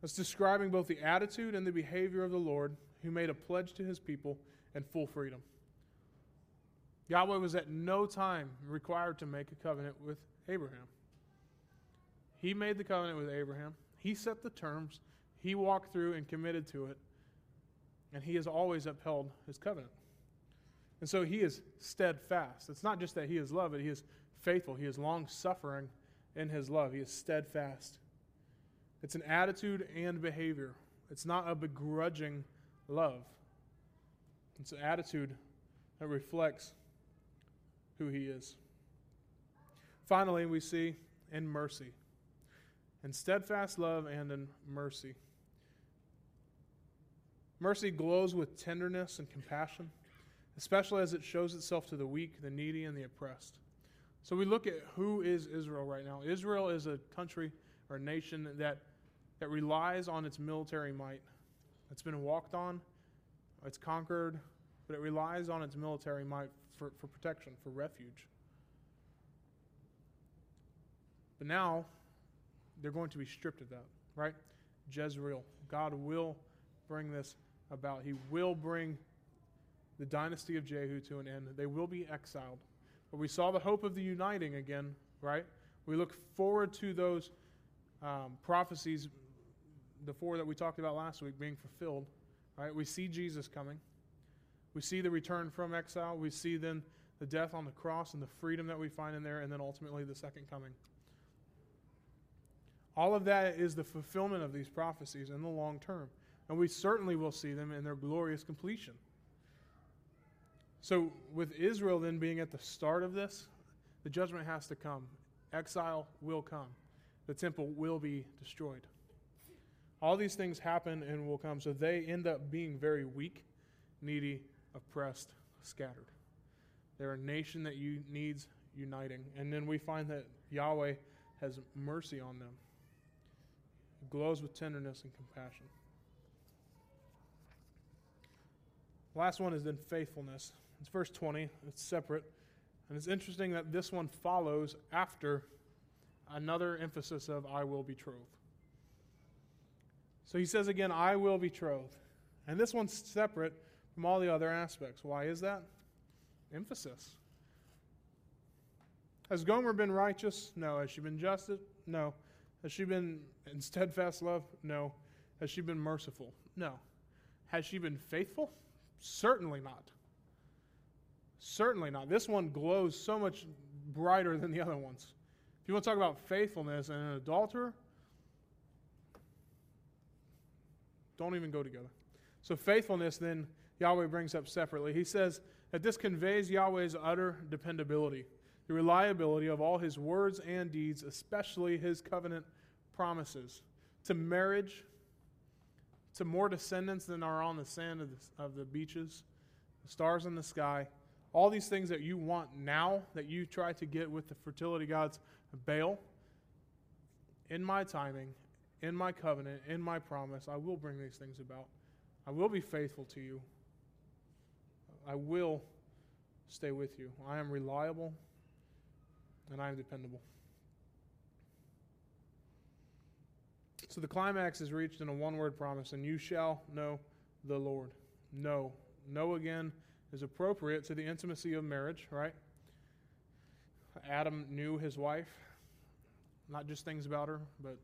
It's describing both the attitude and the behavior of the Lord who made a pledge to his people and full freedom. Yahweh was at no time required to make a covenant with Abraham. He made the covenant with Abraham, he set the terms, he walked through and committed to it, and he has always upheld his covenant. And so he is steadfast. It's not just that he is love, but he is faithful. He is long suffering in his love. He is steadfast. It's an attitude and behavior. It's not a begrudging love. It's an attitude that reflects who he is. Finally, we see in mercy, in steadfast love and in mercy. Mercy glows with tenderness and compassion, especially as it shows itself to the weak, the needy, and the oppressed. So we look at who is Israel right now. Israel is a country or a nation that, that relies on its military might. It's been walked on, it's conquered, but it relies on its military might for, for protection, for refuge. But now, they're going to be stripped of that, right? Jezreel. God will bring this about. He will bring the dynasty of Jehu to an end. They will be exiled. But we saw the hope of the uniting again, right? We look forward to those um, prophecies, the four that we talked about last week, being fulfilled, right? We see Jesus coming. We see the return from exile. We see then the death on the cross and the freedom that we find in there, and then ultimately the second coming. All of that is the fulfillment of these prophecies in the long term. And we certainly will see them in their glorious completion. So, with Israel then being at the start of this, the judgment has to come. Exile will come. The temple will be destroyed. All these things happen and will come. So they end up being very weak, needy, oppressed, scattered. They're a nation that you needs uniting. And then we find that Yahweh has mercy on them. He glows with tenderness and compassion. Last one is then faithfulness. It's verse 20. It's separate. And it's interesting that this one follows after another emphasis of I will betroth. So he says again, I will betroth. And this one's separate from all the other aspects. Why is that? Emphasis. Has Gomer been righteous? No. Has she been just? No. Has she been in steadfast love? No. Has she been merciful? No. Has she been faithful? Certainly not. Certainly not. This one glows so much brighter than the other ones. If you want to talk about faithfulness and an adulterer, don't even go together. So, faithfulness then Yahweh brings up separately. He says that this conveys Yahweh's utter dependability, the reliability of all his words and deeds, especially his covenant promises to marriage, to more descendants than are on the sand of the, of the beaches, the stars in the sky. All these things that you want now, that you try to get with the fertility gods Baal, in my timing, in my covenant, in my promise, I will bring these things about. I will be faithful to you. I will stay with you. I am reliable and I am dependable. So the climax is reached in a one word promise, and you shall know the Lord. Know. Know again is appropriate to the intimacy of marriage, right? Adam knew his wife, not just things about her, but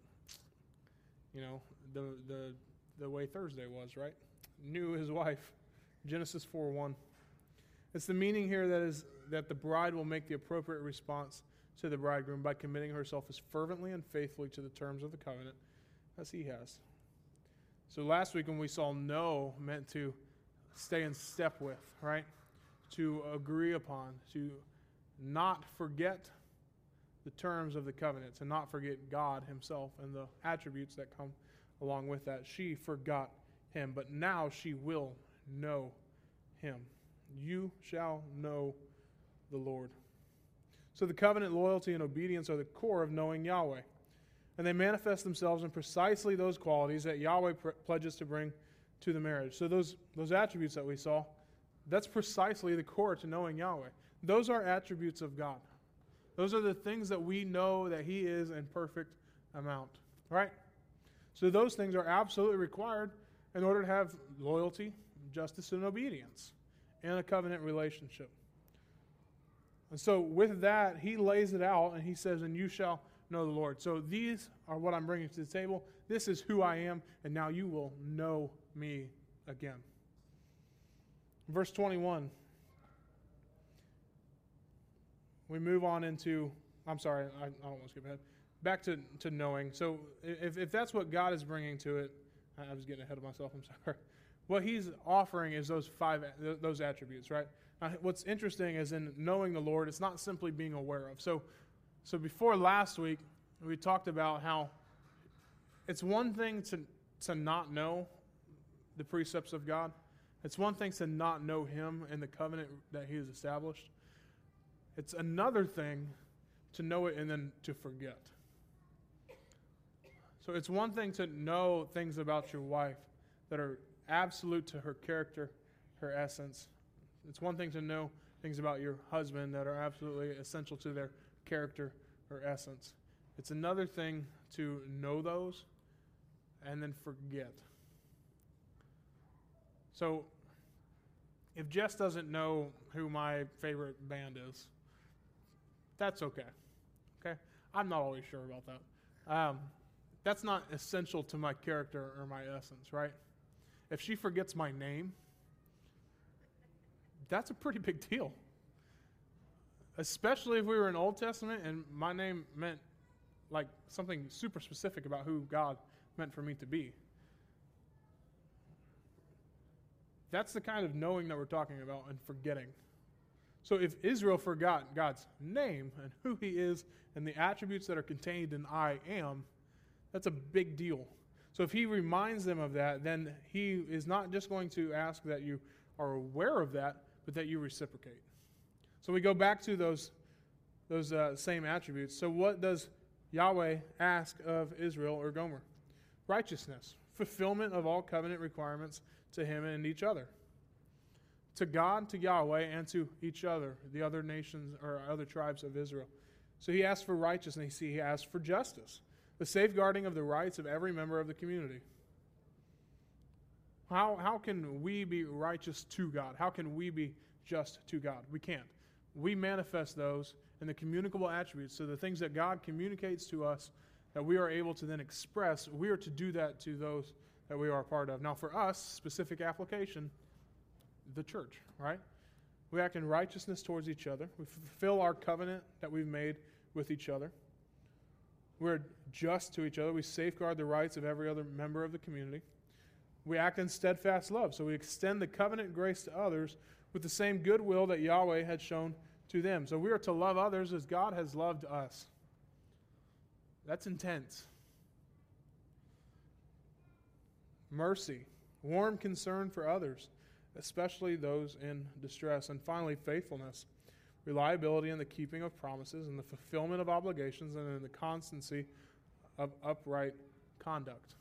you know, the the the way Thursday was, right? Knew his wife. Genesis 4 1. It's the meaning here that is that the bride will make the appropriate response to the bridegroom by committing herself as fervently and faithfully to the terms of the covenant as he has. So last week when we saw know meant to stay in step with, right? To agree upon, to not forget the terms of the covenant, to not forget God himself and the attributes that come along with that. She forgot him, but now she will know him. You shall know the Lord. So the covenant loyalty and obedience are the core of knowing Yahweh. And they manifest themselves in precisely those qualities that Yahweh pr- pledges to bring to the marriage. So those, those attributes that we saw, that's precisely the core to knowing Yahweh. Those are attributes of God. Those are the things that we know that He is in perfect amount. Right? So those things are absolutely required in order to have loyalty, justice, and obedience and a covenant relationship. And so with that, he lays it out and he says, And you shall know the Lord. So these are what I'm bringing to the table. This is who I am, and now you will know me again. Verse 21. We move on into, I'm sorry, I, I don't want to skip ahead. Back to, to knowing. So if, if that's what God is bringing to it, I was getting ahead of myself, I'm (laughs) sorry. What he's offering is those five, those attributes, right? Now, what's interesting is in knowing the Lord, it's not simply being aware of. So so before last week, we talked about how it's one thing to, to not know the precepts of God. It's one thing to not know Him and the covenant that He has established. It's another thing to know it and then to forget. So it's one thing to know things about your wife that are absolute to her character, her essence. It's one thing to know things about your husband that are absolutely essential to their character or essence. It's another thing to know those and then forget. So, if Jess doesn't know who my favorite band is, that's okay. Okay? I'm not always sure about that. Um, that's not essential to my character or my essence, right? If she forgets my name, that's a pretty big deal especially if we were in Old Testament and my name meant like something super specific about who God meant for me to be. That's the kind of knowing that we're talking about and forgetting. So if Israel forgot God's name and who he is and the attributes that are contained in I am, that's a big deal. So if he reminds them of that, then he is not just going to ask that you are aware of that, but that you reciprocate. So we go back to those, those uh, same attributes. So, what does Yahweh ask of Israel or Gomer? Righteousness, fulfillment of all covenant requirements to him and each other. To God, to Yahweh, and to each other, the other nations or other tribes of Israel. So he asks for righteousness, he asks for justice, the safeguarding of the rights of every member of the community. How, how can we be righteous to God? How can we be just to God? We can't we manifest those in the communicable attributes. So the things that God communicates to us that we are able to then express, we are to do that to those that we are a part of. Now, for us, specific application, the church, right? We act in righteousness towards each other. We fulfill our covenant that we've made with each other. We're just to each other. We safeguard the rights of every other member of the community. We act in steadfast love. So we extend the covenant grace to others with the same goodwill that Yahweh had shown to them. So we are to love others as God has loved us. That's intense. Mercy, warm concern for others, especially those in distress. And finally, faithfulness, reliability in the keeping of promises and the fulfillment of obligations and in the constancy of upright conduct.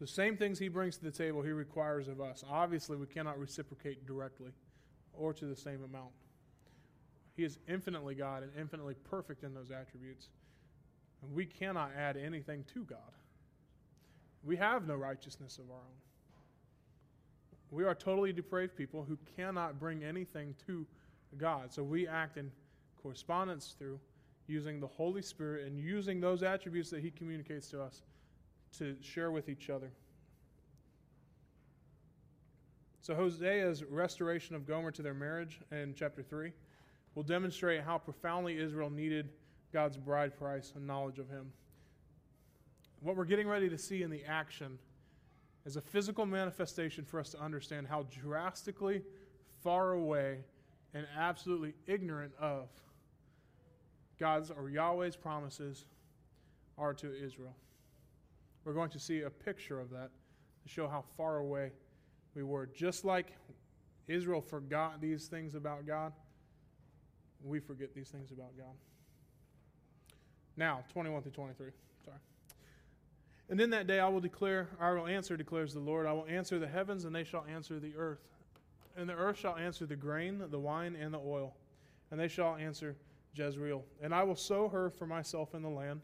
The same things he brings to the table, he requires of us. Obviously, we cannot reciprocate directly or to the same amount. He is infinitely God and infinitely perfect in those attributes. And we cannot add anything to God. We have no righteousness of our own. We are totally depraved people who cannot bring anything to God. So we act in correspondence through using the Holy Spirit and using those attributes that He communicates to us to share with each other. So Hosea's restoration of Gomer to their marriage in chapter 3 will demonstrate how profoundly Israel needed God's bride price and knowledge of Him. What we're getting ready to see in the action is a physical manifestation for us to understand how drastically far away and absolutely ignorant of God's or Yahweh's promises are to Israel. We're going to see a picture of that to show how far away we were. Just like Israel forgot these things about God, we forget these things about God. Now, 21 through 23. Sorry. And in that day I will declare, I will answer, declares the Lord. I will answer the heavens, and they shall answer the earth. And the earth shall answer the grain, the wine, and the oil. And they shall answer Jezreel. And I will sow her for myself in the land.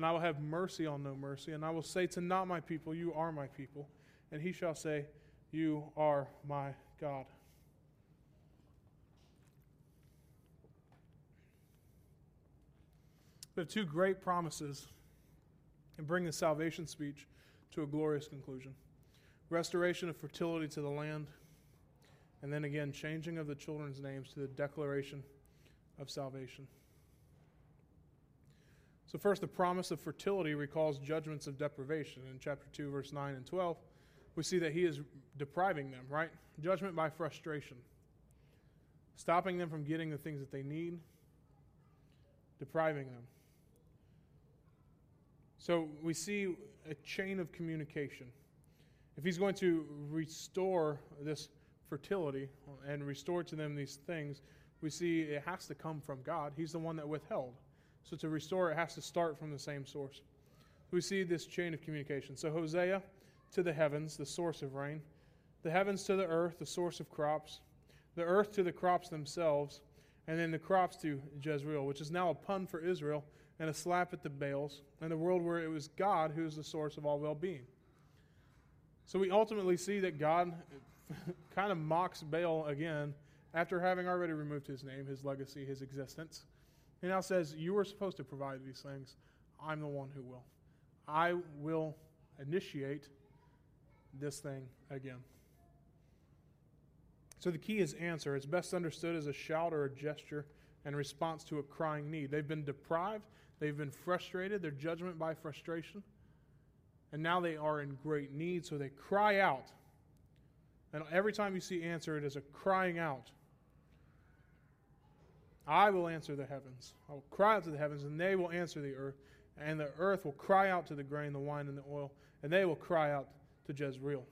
And I will have mercy on no mercy. And I will say to not my people, You are my people. And he shall say, You are my God. We have two great promises and bring the salvation speech to a glorious conclusion restoration of fertility to the land, and then again, changing of the children's names to the declaration of salvation. So, first, the promise of fertility recalls judgments of deprivation. In chapter 2, verse 9 and 12, we see that he is depriving them, right? Judgment by frustration, stopping them from getting the things that they need, depriving them. So we see a chain of communication. If he's going to restore this fertility and restore to them these things, we see it has to come from God. He's the one that withheld. So to restore, it has to start from the same source. We see this chain of communication. So Hosea to the heavens, the source of rain, the heavens to the earth, the source of crops, the earth to the crops themselves, and then the crops to Jezreel, which is now a pun for Israel and a slap at the Baals, and the world where it was God who is the source of all well being. So we ultimately see that God (laughs) kind of mocks Baal again after having already removed his name, his legacy, his existence. He now says, You were supposed to provide these things. I'm the one who will. I will initiate this thing again. So the key is answer. It's best understood as a shout or a gesture in response to a crying need. They've been deprived, They've been frustrated, their judgment by frustration, and now they are in great need, so they cry out. And every time you see answer, it is a crying out. I will answer the heavens. I will cry out to the heavens, and they will answer the earth. And the earth will cry out to the grain, the wine, and the oil, and they will cry out to Jezreel.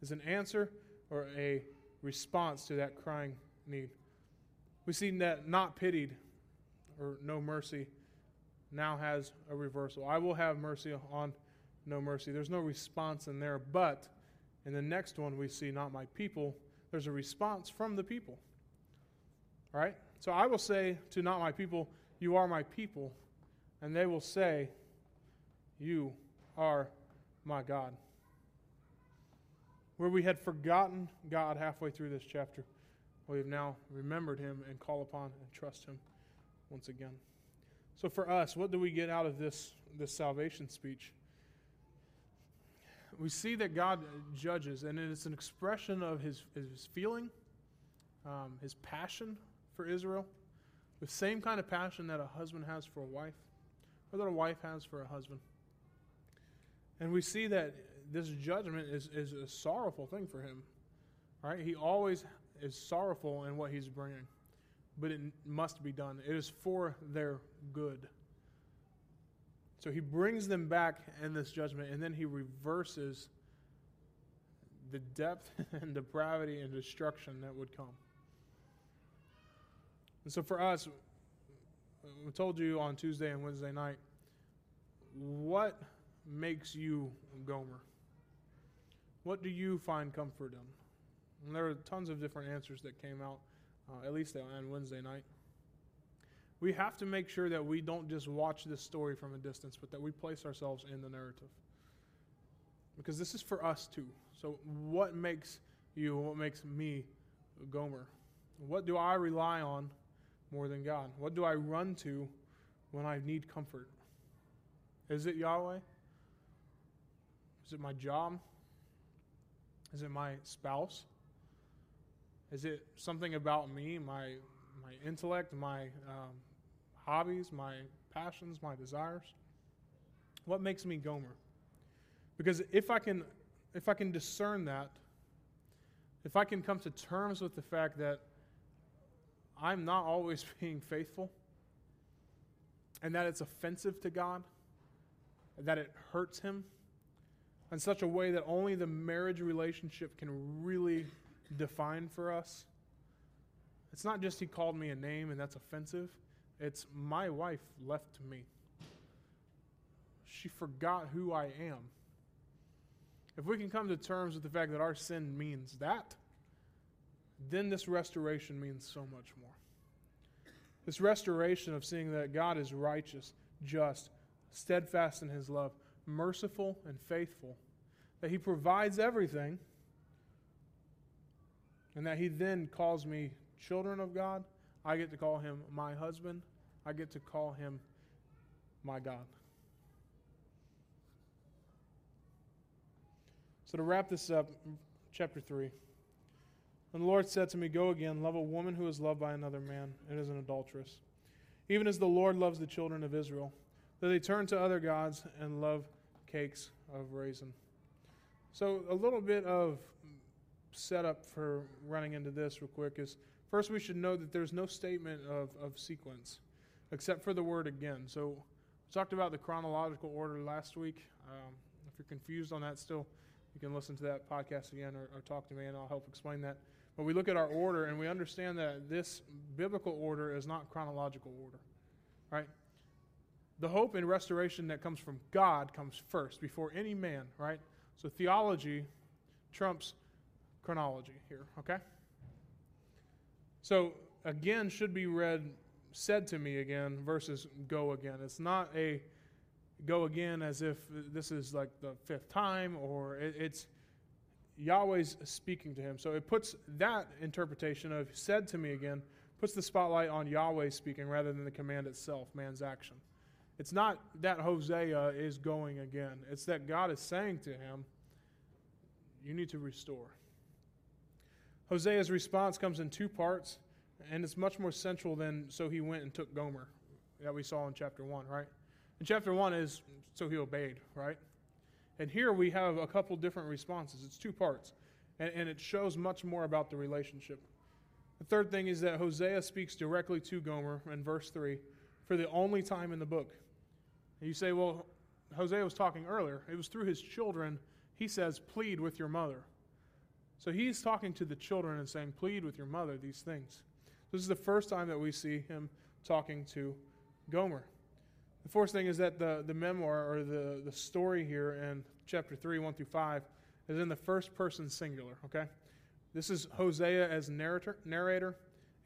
Is an answer or a response to that crying need. We see that not pitied or no mercy now has a reversal. I will have mercy on no mercy. There's no response in there, but in the next one we see not my people, there's a response from the people. All right? So I will say to not my people, you are my people, and they will say, you are my God. Where we had forgotten God halfway through this chapter, we have now remembered him and call upon and trust him once again. So for us, what do we get out of this, this salvation speech? We see that God judges, and it's an expression of his, his feeling, um, his passion for Israel, the same kind of passion that a husband has for a wife, or that a wife has for a husband. And we see that this judgment is, is a sorrowful thing for him. Right? He always is sorrowful in what he's bringing but it must be done. It is for their good. So he brings them back in this judgment, and then he reverses the depth (laughs) and depravity and destruction that would come. And so for us, we told you on Tuesday and Wednesday night, what makes you Gomer? What do you find comfort in? And there were tons of different answers that came out, uh, at least on Wednesday night. We have to make sure that we don't just watch this story from a distance, but that we place ourselves in the narrative. Because this is for us too. So, what makes you, what makes me Gomer? What do I rely on more than God? What do I run to when I need comfort? Is it Yahweh? Is it my job? Is it my spouse? Is it something about me, my my intellect, my um, hobbies, my passions, my desires? What makes me Gomer? Because if I can if I can discern that, if I can come to terms with the fact that I'm not always (laughs) being faithful, and that it's offensive to God, that it hurts Him in such a way that only the marriage relationship can really define for us. It's not just He called me a name and that's offensive, it's my wife left me. She forgot who I am. If we can come to terms with the fact that our sin means that, then this restoration means so much more. This restoration of seeing that God is righteous, just, steadfast in his love, merciful and faithful, that he provides everything, and that he then calls me children of God. I get to call him my husband. I get to call him my God. So, to wrap this up, chapter 3. And the Lord said to me, Go again, love a woman who is loved by another man and is an adulteress. Even as the Lord loves the children of Israel, that they turn to other gods and love cakes of raisin. So, a little bit of setup for running into this real quick is first we should know that there's no statement of, of sequence except for the word again. So, we talked about the chronological order last week. Um, if you're confused on that still, you can listen to that podcast again or, or talk to me and I'll help explain that. But we look at our order and we understand that this biblical order is not chronological order. Right? The hope and restoration that comes from God comes first before any man, right? So theology trumps chronology here, okay? So again should be read said to me again versus go again. It's not a go again as if this is like the fifth time or it's Yahweh's speaking to him. So it puts that interpretation of said to me again, puts the spotlight on Yahweh speaking rather than the command itself, man's action. It's not that Hosea is going again, it's that God is saying to him, You need to restore. Hosea's response comes in two parts, and it's much more central than so he went and took Gomer that we saw in chapter 1, right? In chapter 1 is so he obeyed, right? And here we have a couple different responses. It's two parts, and, and it shows much more about the relationship. The third thing is that Hosea speaks directly to Gomer in verse 3 for the only time in the book. And you say, well, Hosea was talking earlier. It was through his children. He says, plead with your mother. So he's talking to the children and saying, plead with your mother these things. This is the first time that we see him talking to Gomer. The fourth thing is that the, the memoir or the, the story here in chapter 3, 1 through 5, is in the first person singular, okay? This is Hosea as narrator, narrator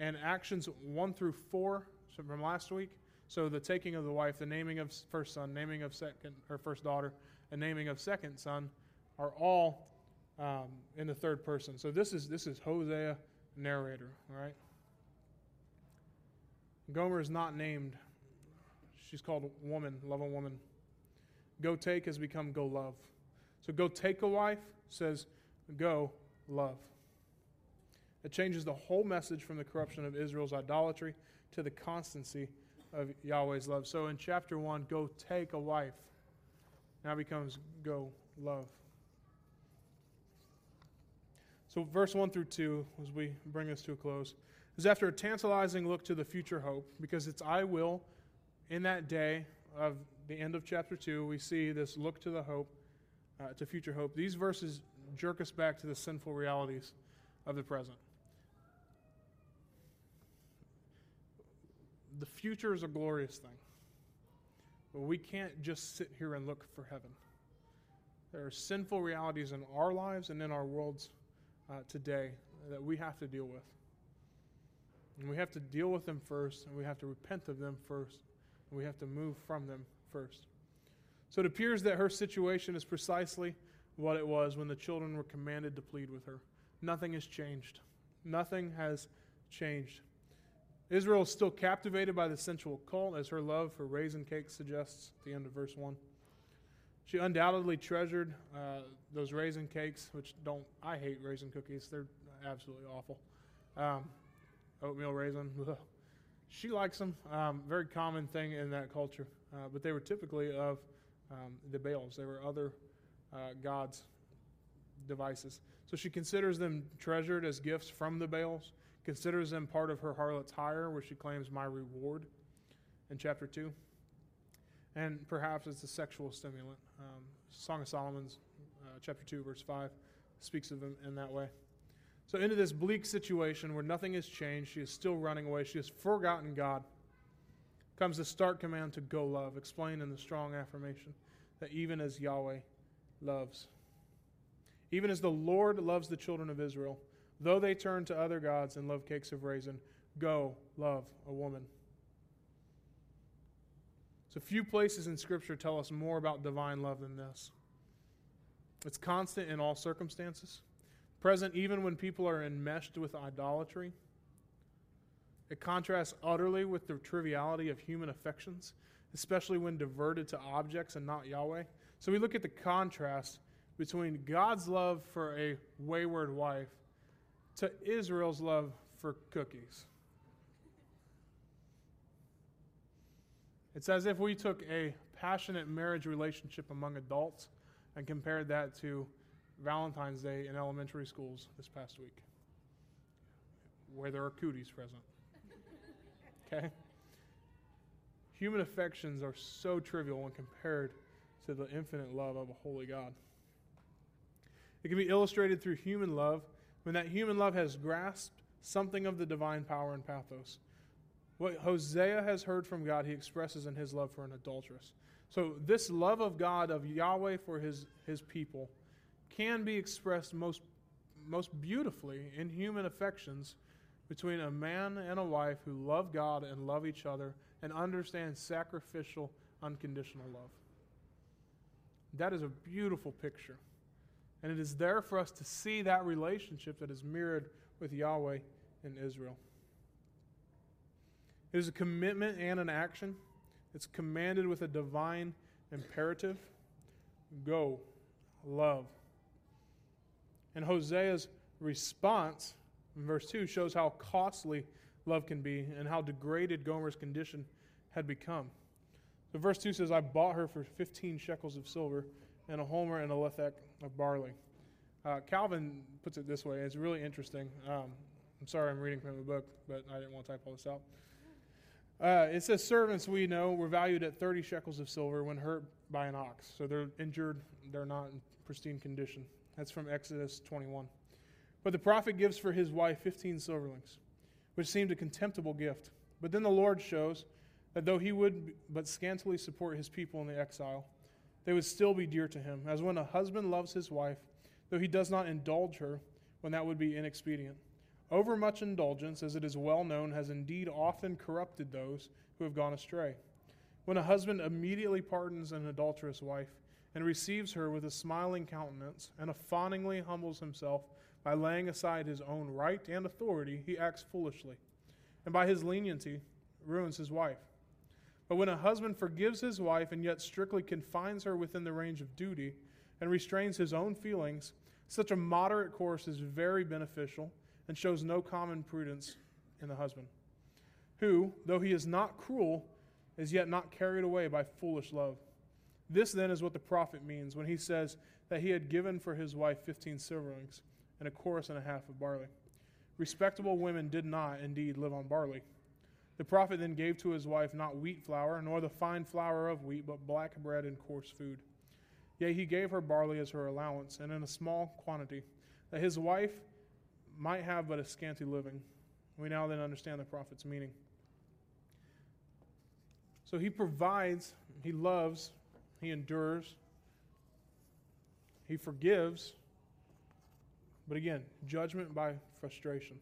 and actions 1 through 4 so from last week. So the taking of the wife, the naming of first son, naming of second or first daughter, and naming of second son are all um, in the third person. So this is this is Hosea narrator, all right? Gomer is not named She's called woman, love a woman. Go take has become go love. So go take a wife says go love. It changes the whole message from the corruption of Israel's idolatry to the constancy of Yahweh's love. So in chapter 1, go take a wife now becomes go love. So, verse 1 through 2, as we bring this to a close, is after a tantalizing look to the future hope, because it's I will in that day of the end of chapter 2, we see this look to the hope, uh, to future hope. These verses jerk us back to the sinful realities of the present. The future is a glorious thing, but we can't just sit here and look for heaven. There are sinful realities in our lives and in our worlds uh, today that we have to deal with. And we have to deal with them first, and we have to repent of them first, we have to move from them first. So it appears that her situation is precisely what it was when the children were commanded to plead with her. Nothing has changed. Nothing has changed. Israel is still captivated by the sensual cult, as her love for raisin cakes suggests at the end of verse 1. She undoubtedly treasured uh, those raisin cakes, which don't, I hate raisin cookies. They're absolutely awful. Um, oatmeal raisin, ugh. She likes them. Um, very common thing in that culture. Uh, but they were typically of um, the Baals, they were other uh, gods' devices. So she considers them treasured as gifts from the Baals considers them part of her harlot's hire, where she claims my reward in chapter 2. And perhaps it's a sexual stimulant. Um, Song of Solomon's, uh, chapter 2, verse 5, speaks of them in that way. So, into this bleak situation where nothing has changed, she is still running away, she has forgotten God, comes the stark command to go love, explained in the strong affirmation that even as Yahweh loves, even as the Lord loves the children of Israel, Though they turn to other gods and love cakes of raisin, go love a woman. So few places in Scripture tell us more about divine love than this. It's constant in all circumstances, present even when people are enmeshed with idolatry. It contrasts utterly with the triviality of human affections, especially when diverted to objects and not Yahweh. So we look at the contrast between God's love for a wayward wife to Israel's love for cookies. It's as if we took a passionate marriage relationship among adults and compared that to Valentine's Day in elementary schools this past week, where there are cooties present. Okay? Human affections are so trivial when compared to the infinite love of a holy God. It can be illustrated through human love when that human love has grasped something of the divine power and pathos. What Hosea has heard from God, he expresses in his love for an adulteress. So, this love of God, of Yahweh for his, his people, can be expressed most, most beautifully in human affections between a man and a wife who love God and love each other and understand sacrificial, unconditional love. That is a beautiful picture. And it is there for us to see that relationship that is mirrored with Yahweh in Israel. It is a commitment and an action. It's commanded with a divine imperative go, love. And Hosea's response in verse 2 shows how costly love can be and how degraded Gomer's condition had become. So, verse 2 says, I bought her for 15 shekels of silver and a homer and a lethech of barley. Uh, Calvin puts it this way. It's really interesting. Um, I'm sorry I'm reading from a book, but I didn't want to type all this out. Uh, it says, Servants we know were valued at 30 shekels of silver when hurt by an ox. So they're injured, they're not in pristine condition. That's from Exodus 21. But the prophet gives for his wife 15 silverlings, which seemed a contemptible gift. But then the Lord shows that though he would but scantily support his people in the exile, they would still be dear to him, as when a husband loves his wife, though he does not indulge her when that would be inexpedient. Overmuch indulgence, as it is well known, has indeed often corrupted those who have gone astray. When a husband immediately pardons an adulterous wife, and receives her with a smiling countenance, and fawningly humbles himself by laying aside his own right and authority, he acts foolishly, and by his leniency ruins his wife. But when a husband forgives his wife and yet strictly confines her within the range of duty and restrains his own feelings, such a moderate course is very beneficial and shows no common prudence in the husband, who, though he is not cruel, is yet not carried away by foolish love. This then is what the prophet means when he says that he had given for his wife fifteen silverlings and a chomer and a half of barley. Respectable women did not, indeed, live on barley the prophet then gave to his wife not wheat flour, nor the fine flour of wheat, but black bread and coarse food. Yea, he gave her barley as her allowance, and in a small quantity, that his wife might have but a scanty living. We now then understand the prophet's meaning. So he provides, he loves, he endures, he forgives, But again, judgment by frustration.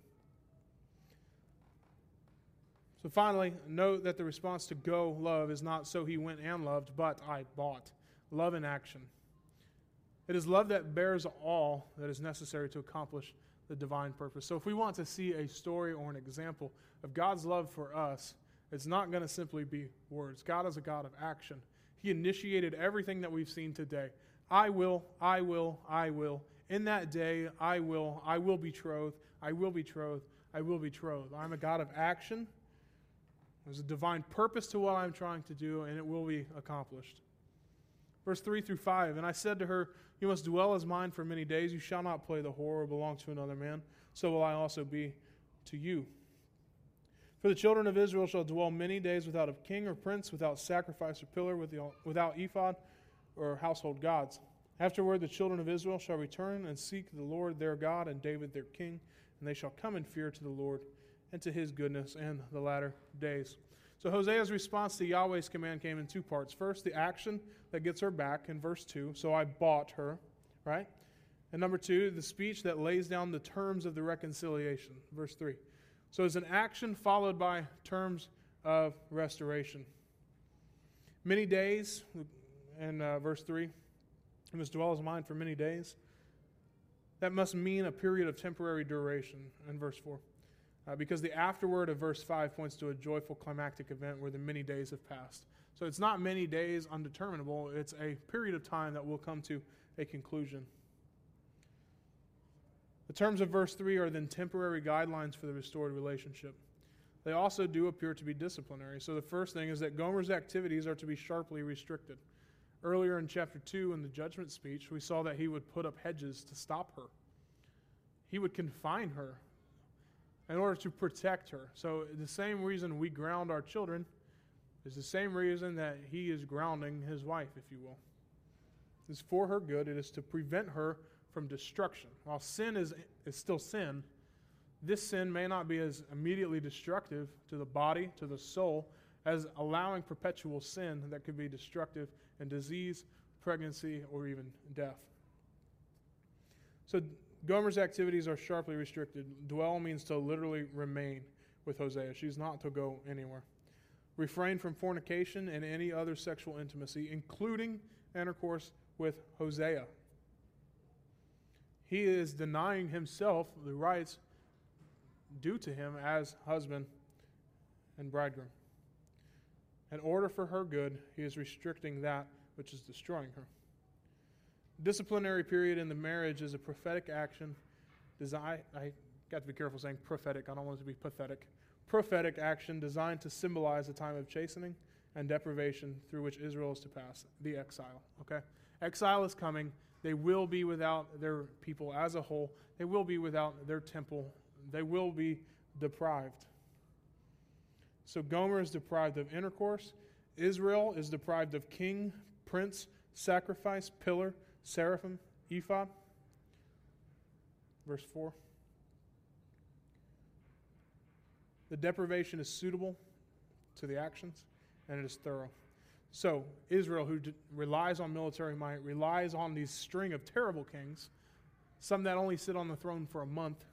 So finally, note that the response to go love is not so he went and loved, but I bought. Love in action. It is love that bears all that is necessary to accomplish the divine purpose. So if we want to see a story or an example of God's love for us, it's not going to simply be words. God is a God of action. He initiated everything that we've seen today. I will, I will, I will. In that day, I will, I will betroth, I will betroth, I will betroth. I'm a God of action. There's a divine purpose to what I'm trying to do, and it will be accomplished. Verse 3 through 5 And I said to her, You must dwell as mine for many days. You shall not play the whore or belong to another man. So will I also be to you. For the children of Israel shall dwell many days without a king or prince, without sacrifice or pillar, without ephod or household gods. Afterward, the children of Israel shall return and seek the Lord their God and David their king, and they shall come in fear to the Lord and to his goodness in the latter days. So Hosea's response to Yahweh's command came in two parts. First, the action that gets her back in verse 2. So I bought her, right? And number two, the speech that lays down the terms of the reconciliation, verse 3. So it's an action followed by terms of restoration. Many days, in uh, verse 3, it must dwell as mine for many days. That must mean a period of temporary duration in verse 4. Uh, because the afterword of verse 5 points to a joyful climactic event where the many days have passed. So it's not many days undeterminable, it's a period of time that will come to a conclusion. The terms of verse 3 are then temporary guidelines for the restored relationship. They also do appear to be disciplinary. So the first thing is that Gomer's activities are to be sharply restricted. Earlier in chapter 2, in the judgment speech, we saw that he would put up hedges to stop her. He would confine her in order to protect her. So, the same reason we ground our children is the same reason that he is grounding his wife, if you will. It's for her good, it is to prevent her from destruction. While sin is, is still sin, this sin may not be as immediately destructive to the body, to the soul, as allowing perpetual sin that could be destructive in disease, pregnancy, or even death. So, Gomer's activities are sharply restricted. Dwell means to literally remain with Hosea. She's not to go anywhere. Refrain from fornication and any other sexual intimacy, including intercourse with Hosea. He is denying himself the rights due to him as husband and bridegroom. In order for her good, he is restricting that which is destroying her. Disciplinary period in the marriage is a prophetic action designed, I got to be careful saying prophetic, I don't want it to be pathetic. Prophetic action designed to symbolize a time of chastening and deprivation through which Israel is to pass, the exile. Okay? Exile is coming. They will be without their people as a whole. They will be without their temple. They will be deprived. So Gomer is deprived of intercourse. Israel is deprived of king, prince, sacrifice, pillar, teraphim, ephod. Verse 4. The deprivation is suitable to the actions, and it is thorough. So, Israel, who d- relies on military might, relies on these string of terrible kings, some that only sit on the throne for a month,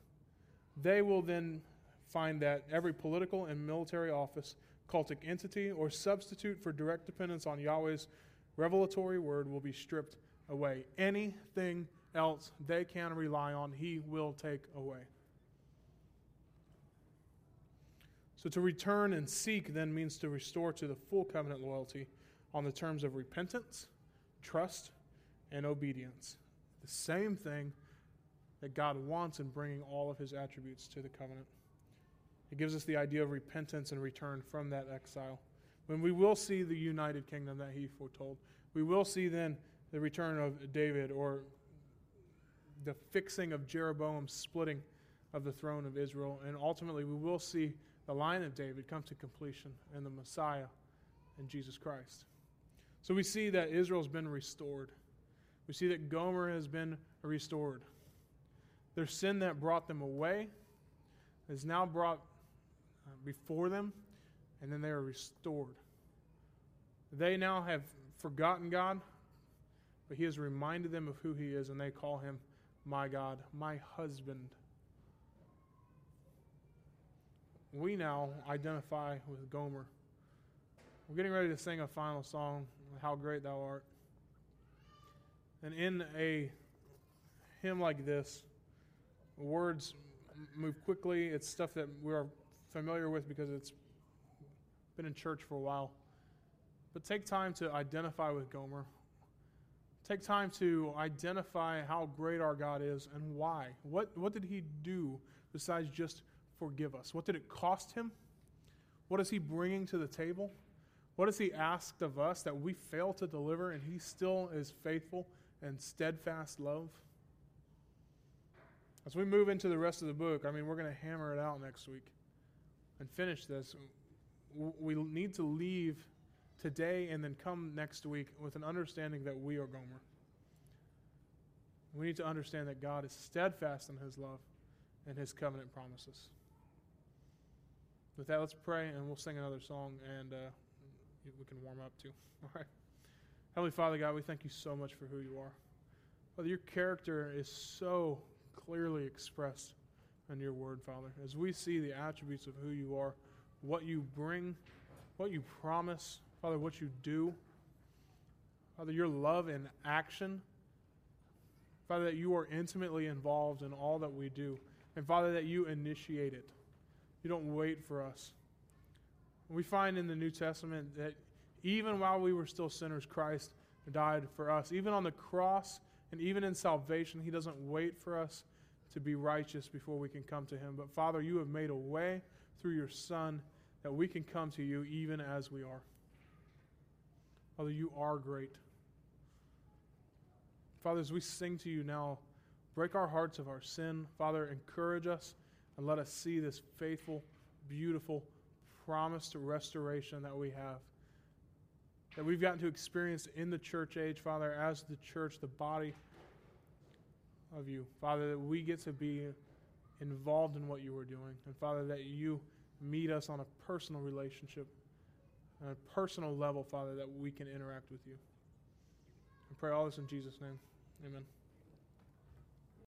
they will then find that every political and military office, cultic entity, or substitute for direct dependence on Yahweh's revelatory word will be stripped away. Anything else they can rely on, he will take away. So to return and seek then means to restore to the full covenant loyalty on the terms of repentance, trust, and obedience. The same thing that God wants in bringing all of his attributes to the covenant. It gives us the idea of repentance and return from that exile. When we will see the united kingdom that he foretold, we will see then the return of David or the fixing of Jeroboam's splitting of the throne of Israel. And ultimately, we will see the line of David come to completion in the Messiah in Jesus Christ. So we see that Israel's been restored. We see that Gomer has been restored. Their sin that brought them away is now brought uh, before them, and then they are restored. They now have forgotten God, but he has reminded them of who he is, and they call him my God, my husband. We now identify with Gomer. We're getting ready to sing a final song, How Great Thou Art. And in a hymn like this, words move quickly. It's stuff that we're familiar with because it's been in church for a while. But take time to identify with Gomer. Take time to identify how great our God is and why. What, what did he do besides just forgive us? What did it cost him? What is he bringing to the table? What has he asked of us that we fail to deliver and he still is faithful and steadfast love? As we move into the rest of the book, I mean, we're going to hammer it out next week and finish this. We need to leave today and then come next week with an understanding that we are Gomer. We need to understand that God is steadfast in his love and his covenant promises. With that, let's pray and we'll sing another song and uh, we can warm up too. (laughs) All right. Heavenly Father, God, we thank you so much for who you are. Father, your character is so clearly expressed in your word, Father. As we see the attributes of who you are, what you bring, what you promise, Father, what you do, Father, your love in action, Father, that you are intimately involved in all that we do, and Father, that you initiate it. You don't wait for us. We find in the New Testament that even while we were still sinners, Christ died for us. Even on the cross and even in salvation, He doesn't wait for us to be righteous before we can come to Him. But Father, you have made a way through your Son that we can come to you even as we are. Father, you are great. Father, as we sing to you now, break our hearts of our sin. Father, encourage us and let us see this faithful, beautiful, promised restoration that we have. That we've gotten to experience in the church age, Father, as the church, the body of you. Father, that we get to be involved in what you are doing. And Father, that you meet us on a personal relationship, on a personal level, Father, that we can interact with you. I pray all this in Jesus' name. Amen.